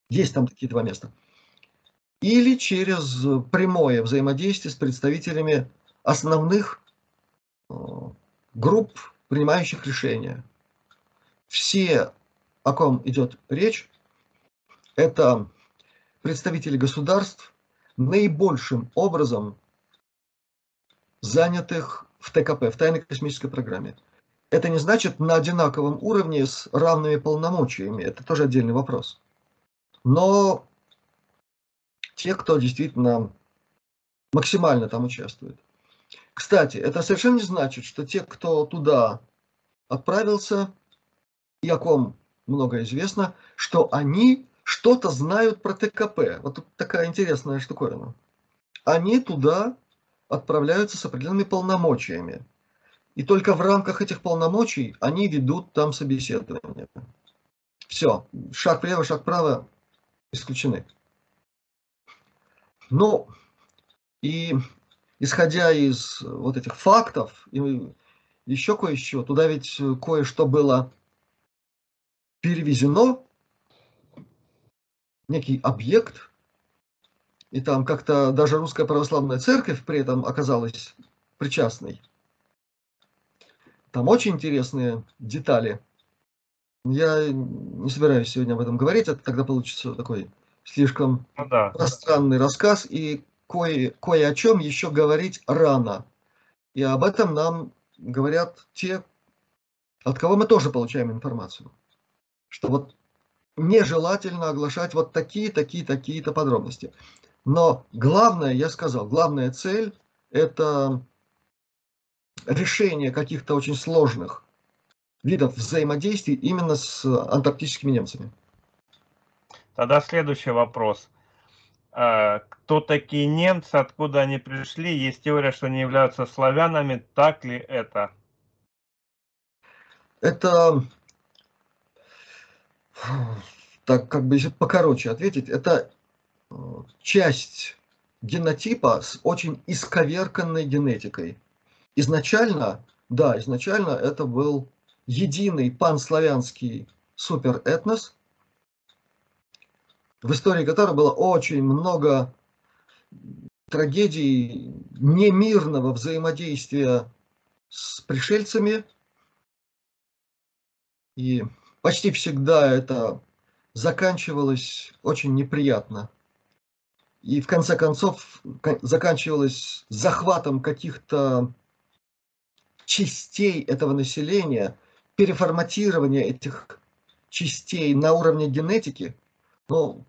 Есть там такие два места. Или через прямое взаимодействие с представителями основных э, групп, принимающих решения. Все, о ком идет речь, это представители государств, наибольшим образом занятых в ТКП, в тайной космической программе. Это не значит на одинаковом уровне с равными полномочиями. Это тоже отдельный вопрос. Но те, кто действительно максимально там участвует. Кстати, это совершенно не значит, что те, кто туда отправился, и о ком много известно, что они что-то знают про ТКП. Вот тут такая интересная штуковина. Они туда отправляются с определенными полномочиями. И только в рамках этих полномочий они ведут там собеседование. Все, шаг влево, шаг вправо исключены. Ну, и исходя из вот этих фактов, и еще кое-что, туда ведь кое-что было перевезено, некий объект, и там как-то даже русская православная церковь при этом оказалась причастной. Там очень интересные детали. Я не собираюсь сегодня об этом говорить, это тогда получится такой слишком ну, да. пространный рассказ, и кое, кое о чем еще говорить рано. И об этом нам говорят те, от кого мы тоже получаем информацию. Что вот нежелательно оглашать вот такие, такие, такие-то подробности. Но главное, я сказал, главная цель – это решение каких-то очень сложных видов взаимодействий именно с антарктическими немцами. Тогда следующий вопрос. А, кто такие немцы, откуда они пришли? Есть теория, что они являются славянами. Так ли это? Это, так как бы покороче ответить, это э, часть генотипа с очень исковерканной генетикой. Изначально, да, изначально это был единый панславянский суперэтнос, в истории которой было очень много трагедий немирного взаимодействия с пришельцами. И почти всегда это заканчивалось очень неприятно. И в конце концов заканчивалось захватом каких-то частей этого населения, переформатирование этих частей на уровне генетики – но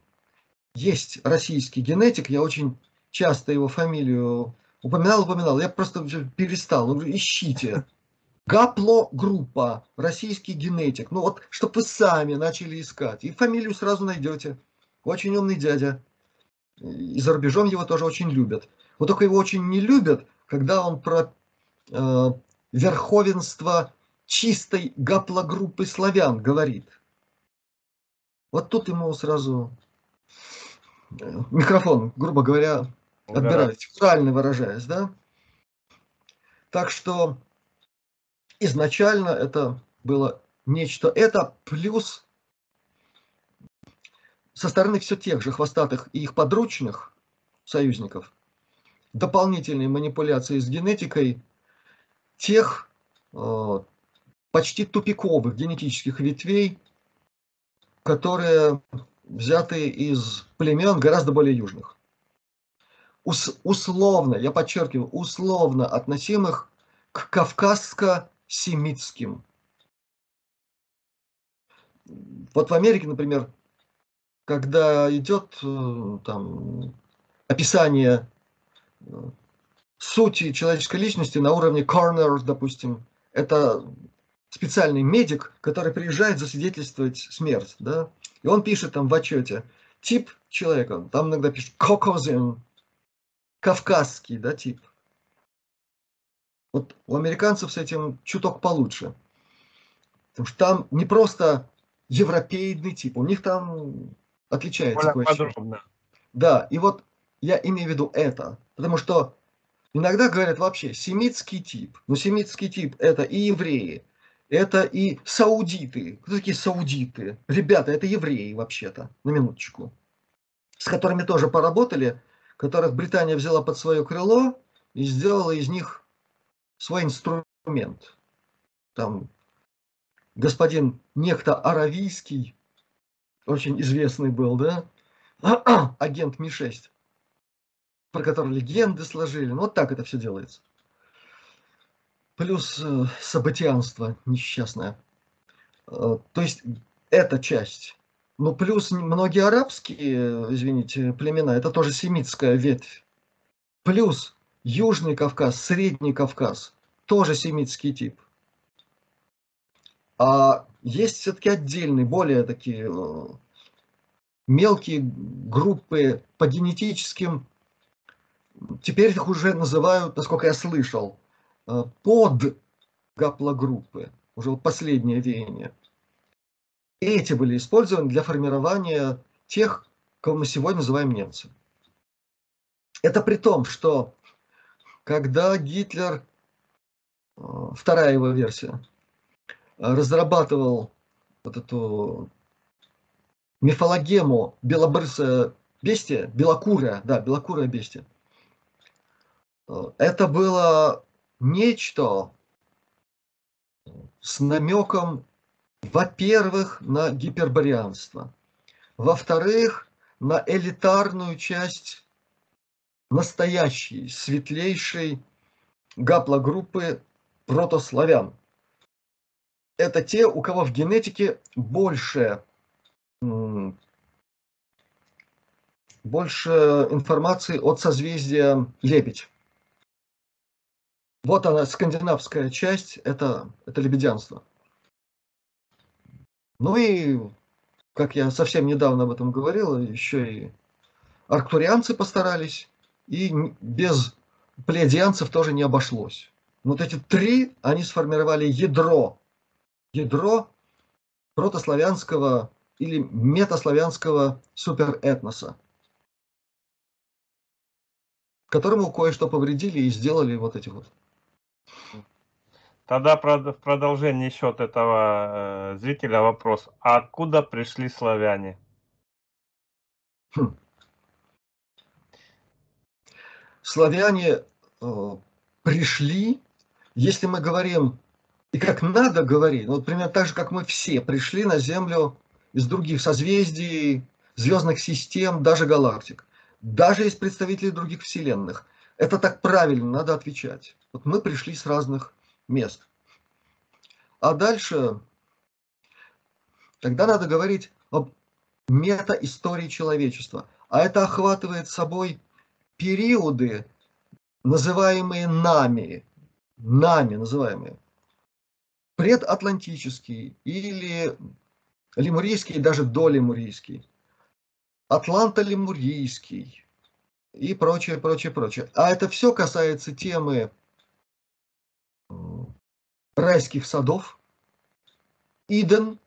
есть российский генетик, я очень часто его фамилию упоминал, упоминал, я просто перестал, ну, ищите. Гаплогруппа, российский генетик. Ну вот, чтобы вы сами начали искать. И фамилию сразу найдете. Очень умный дядя. И за рубежом его тоже очень любят. Вот только его очень не любят, когда он про э, верховенство чистой гаплогруппы славян говорит. Вот тут ему сразу э, микрофон, грубо говоря, отбирать, правильно выражаясь, да? Так что изначально это было нечто это, плюс со стороны все тех же хвостатых и их подручных союзников, дополнительные манипуляции с генетикой, тех э, почти тупиковых генетических ветвей, которые взяты из племен гораздо более южных. Ус, условно, я подчеркиваю, условно относимых к кавказско-семитским. Вот в Америке, например, когда идет э, там описание э, сути человеческой личности на уровне corner, допустим, это специальный медик, который приезжает засвидетельствовать смерть, да, и он пишет там в отчете тип человека, там иногда пишет Caucasian, кавказский, да, тип. Вот у американцев с этим чуток получше. Потому что там не просто европейный тип, у них там отличается Более подробно. Да, и вот я имею в виду это, потому что иногда говорят вообще семитский тип. Но семитский тип это и евреи, это и саудиты. Кто такие саудиты? Ребята, это евреи вообще-то, на минуточку. С которыми тоже поработали, которых Британия взяла под свое крыло и сделала из них свой инструмент. Там господин некто Аравийский, очень известный был, да, агент Ми-6, про который легенды сложили. Ну, вот так это все делается плюс э, событианство несчастное. Э, то есть эта часть. Ну, плюс многие арабские, извините, племена, это тоже семитская ветвь. Плюс Южный Кавказ, Средний Кавказ, тоже семитский тип. А есть все-таки отдельные, более такие э, мелкие группы по генетическим, теперь их уже называют, насколько я слышал, Э, под гаплогруппы, уже последнее веяние. Эти были использованы для формирования тех, кого мы сегодня называем немцы. Это при том, что когда Гитлер, э, вторая его версия, разрабатывал вот эту мифологему белобрысая бестия, белокурая, да, белокурая бестия, э, это было нечто с намеком, во-первых, на гипербарианство, во-вторых, на элитарную часть настоящей, светлейшей гаплогруппы протославян. Это те, у кого в генетике больше, больше информации от созвездия Лебедь. Вот она, скандинавская часть, это, это лебедянство. Ну и, как я совсем недавно об этом говорил, еще и арктурианцы постарались, и без плеядианцев тоже не обошлось. Вот эти три, они сформировали ядро, ядро протославянского или метаславянского суперэтноса, которому кое-что повредили и сделали вот эти вот Тогда в продолжение от этого э, зрителя вопрос. А откуда пришли славяне? Хм. Славяне э, пришли, если мы говорим, и как надо говорить, ну, вот примерно так же, как мы все пришли на Землю из других созвездий, звездных систем, даже галактик, даже из представителей других вселенных. Это так правильно, надо отвечать. Вот мы пришли с разных мест. А дальше, тогда надо говорить об метаистории человечества. А это охватывает собой периоды, называемые нами, нами называемые, предатлантический или лемурийский, даже долемурийский, атланто-лемурийский и прочее, прочее, прочее. А это все касается темы райских садов, Иден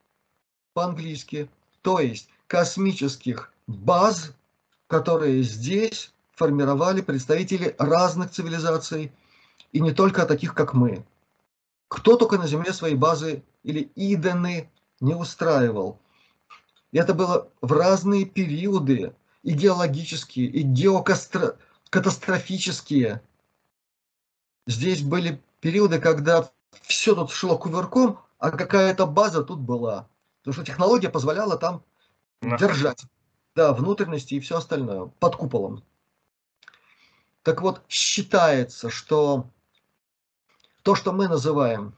по-английски, то есть космических баз, которые здесь формировали представители разных цивилизаций, и не только таких, как мы. Кто только на Земле свои базы или Идены не устраивал. И это было в разные периоды, и геологические, и геокатастрофические. Здесь были периоды, когда все тут шло кувырком, а какая-то база тут была. Потому что технология позволяла там держать да, внутренности и все остальное под куполом. Так вот, считается, что то, что мы называем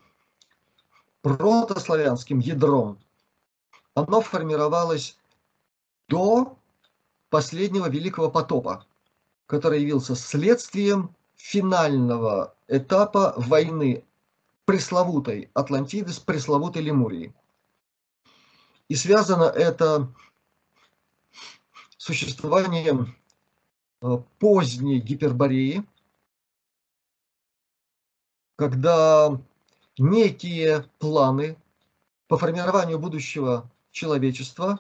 протославянским ядром, оно формировалось до последнего Великого потопа, который явился следствием финального этапа войны пресловутой Атлантиды с пресловутой Лемурией. И связано это существованием поздней Гипербореи, когда некие планы по формированию будущего человечества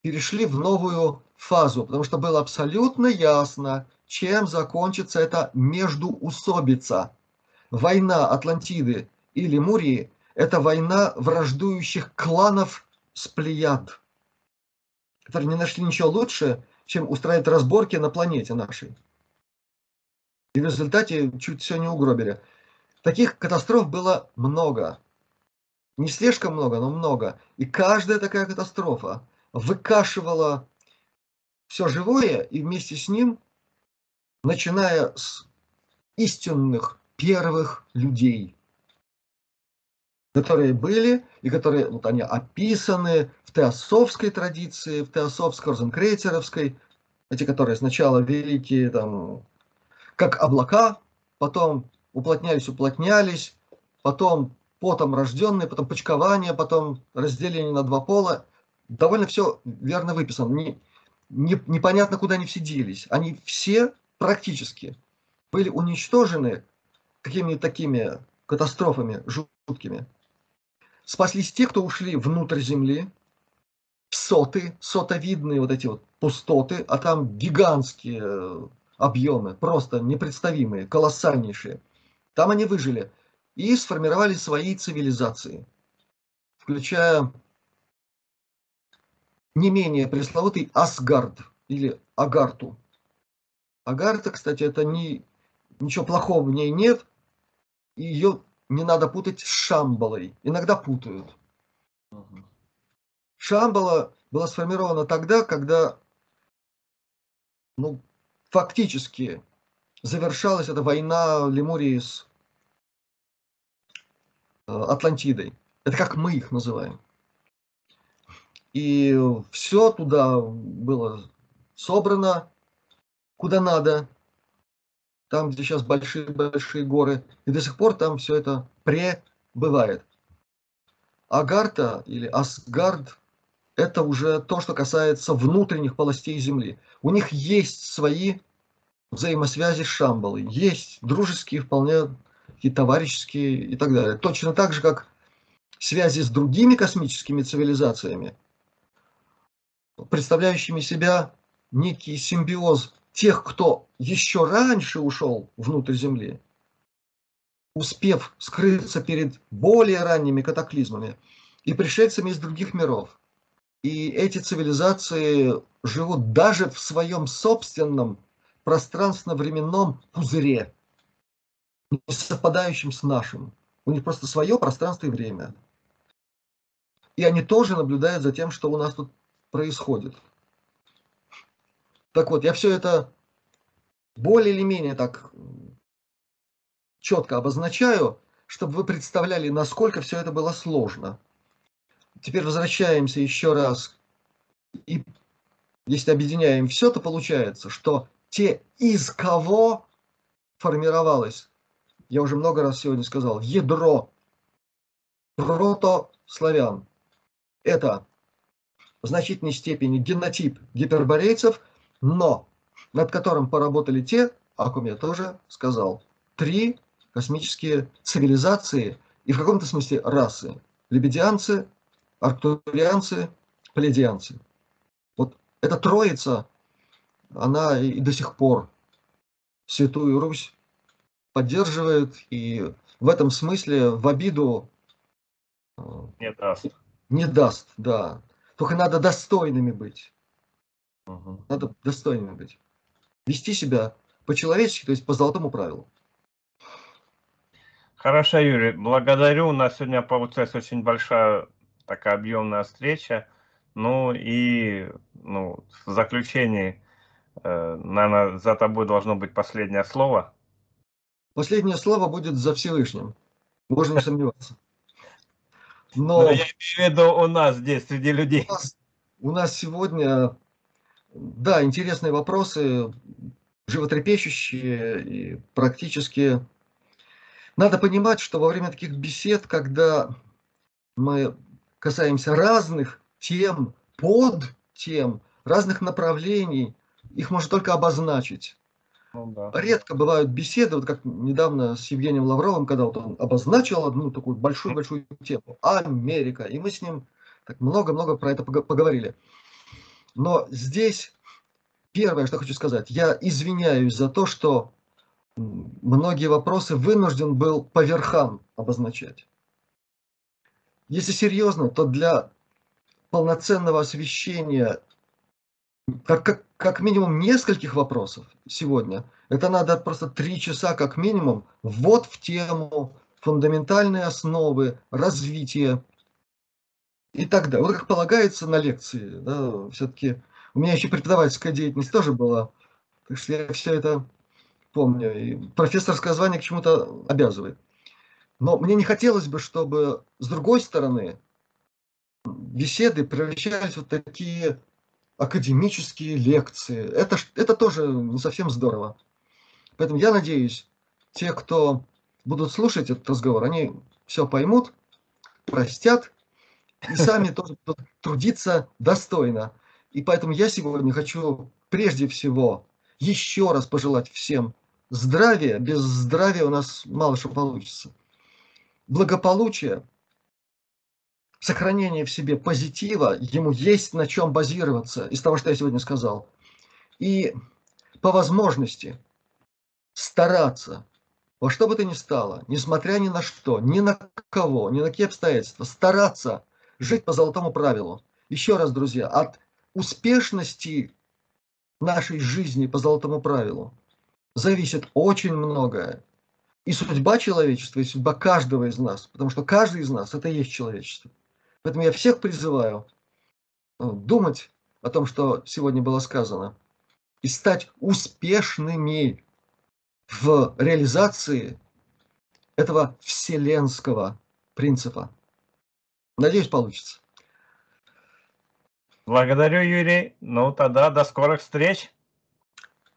перешли в новую фазу, потому что было абсолютно ясно, чем закончится эта междуусобица. Война Атлантиды и Лемурии – это война враждующих кланов с Плеяд, которые не нашли ничего лучше, чем устраивать разборки на планете нашей. И в результате чуть все не угробили. Таких катастроф было много. Не слишком много, но много. И каждая такая катастрофа выкашивала все живое и вместе с ним, начиная с истинных первых людей, которые были и которые, вот они описаны в теософской традиции, в теософско-розенкрейцеровской, эти, которые сначала великие, там, как облака, потом уплотнялись, уплотнялись, потом потом рожденные, потом почкование, потом разделение на два пола. Довольно все верно выписано. Не, не, непонятно, куда они все делись. Они все практически были уничтожены какими-то такими катастрофами жуткими. Спаслись те, кто ушли внутрь земли, соты, сотовидные вот эти вот пустоты, а там гигантские э, объемы, просто непредставимые, колоссальнейшие. Там они выжили и сформировали свои цивилизации, включая не менее пресловутый Асгард или Агарту. Агарта, кстати, это не, ничего плохого в ней нет, и ее не надо путать с Шамбалой. Иногда путают. Шамбала была сформирована тогда, когда ну, фактически завершалась эта война Лемурии с э, Атлантидой. Это как мы их называем. И все туда было собрано, куда надо, там, где сейчас большие-большие горы, и до сих пор там все это пребывает. Агарта или Асгард – это уже то, что касается внутренних полостей Земли. У них есть свои взаимосвязи с Шамбалой, есть дружеские, вполне и товарищеские и так далее. Точно так же, как связи с другими космическими цивилизациями, представляющими себя некий симбиоз тех, кто еще раньше ушел внутрь Земли, успев скрыться перед более ранними катаклизмами и пришельцами из других миров. И эти цивилизации живут даже в своем собственном пространственно-временном пузыре, не совпадающем с нашим. У них просто свое пространство и время. И они тоже наблюдают за тем, что у нас тут происходит. Так вот, я все это более или менее так четко обозначаю, чтобы вы представляли, насколько все это было сложно. Теперь возвращаемся еще раз. И если объединяем все, то получается, что те, из кого формировалось, я уже много раз сегодня сказал, ядро протославян, это в значительной степени генотип гиперборейцев, но над которым поработали те, о ком я тоже сказал, три космические цивилизации и в каком-то смысле расы. Лебедианцы, арктурианцы, пледианцы. Вот эта троица, она и до сих пор Святую Русь поддерживает и в этом смысле в обиду э, не даст. Не даст, да. Только надо достойными быть. Угу. Надо достойными быть. Вести себя по-человечески, то есть по золотому правилу. Хорошо, Юрий, благодарю. У нас сегодня получилась очень большая такая объемная встреча. Ну и ну, в заключении, э, наверное, за тобой должно быть последнее слово. Последнее слово будет за Всевышним. Можно не сомневаться. Но, Но я имею в виду у нас здесь, среди людей. У нас, у нас сегодня, да, интересные вопросы, животрепещущие и практически надо понимать, что во время таких бесед, когда мы касаемся разных тем, под тем, разных направлений, их можно только обозначить. Ну, да. Редко бывают беседы, вот как недавно с Евгением Лавровым, когда вот он обозначил одну такую большую-большую тему, Америка, и мы с ним так много-много про это поговорили. Но здесь первое, что хочу сказать, я извиняюсь за то, что многие вопросы вынужден был по верхам обозначать. Если серьезно, то для полноценного освещения как, как, как минимум нескольких вопросов сегодня, это надо просто три часа как минимум вот в тему фундаментальные основы развития и так далее. Вот как полагается на лекции. Да, все-таки у меня еще преподавательская деятельность тоже была. Так что я все это помню. И профессорское звание к чему-то обязывает. Но мне не хотелось бы, чтобы с другой стороны беседы превращались вот такие академические лекции. Это, это тоже не совсем здорово. Поэтому я надеюсь, те, кто будут слушать этот разговор, они все поймут, простят и сами тоже будут трудиться достойно. И поэтому я сегодня хочу прежде всего еще раз пожелать всем здравия. Без здравия у нас мало что получится. Благополучие, сохранение в себе позитива, ему есть на чем базироваться из того, что я сегодня сказал. И по возможности стараться во что бы то ни стало, несмотря ни на что, ни на кого, ни на какие обстоятельства, стараться жить по золотому правилу. Еще раз, друзья, от успешности нашей жизни по золотому правилу зависит очень многое. И судьба человечества, и судьба каждого из нас, потому что каждый из нас – это и есть человечество. Поэтому я всех призываю э, думать о том, что сегодня было сказано, и стать успешными в реализации этого вселенского принципа. Надеюсь, получится. Благодарю, Юрий. Ну, тогда до скорых встреч.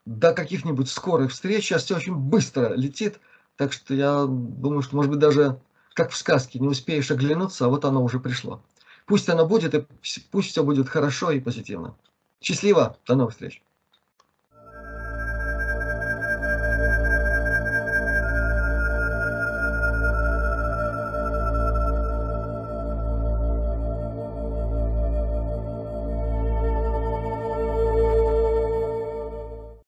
До каких-нибудь скорых встреч. Сейчас все очень быстро летит. Так что я думаю, что, может быть, даже как в сказке, не успеешь оглянуться, а вот оно уже пришло. Пусть оно будет, и пусть все будет хорошо и позитивно. Счастливо. До новых встреч.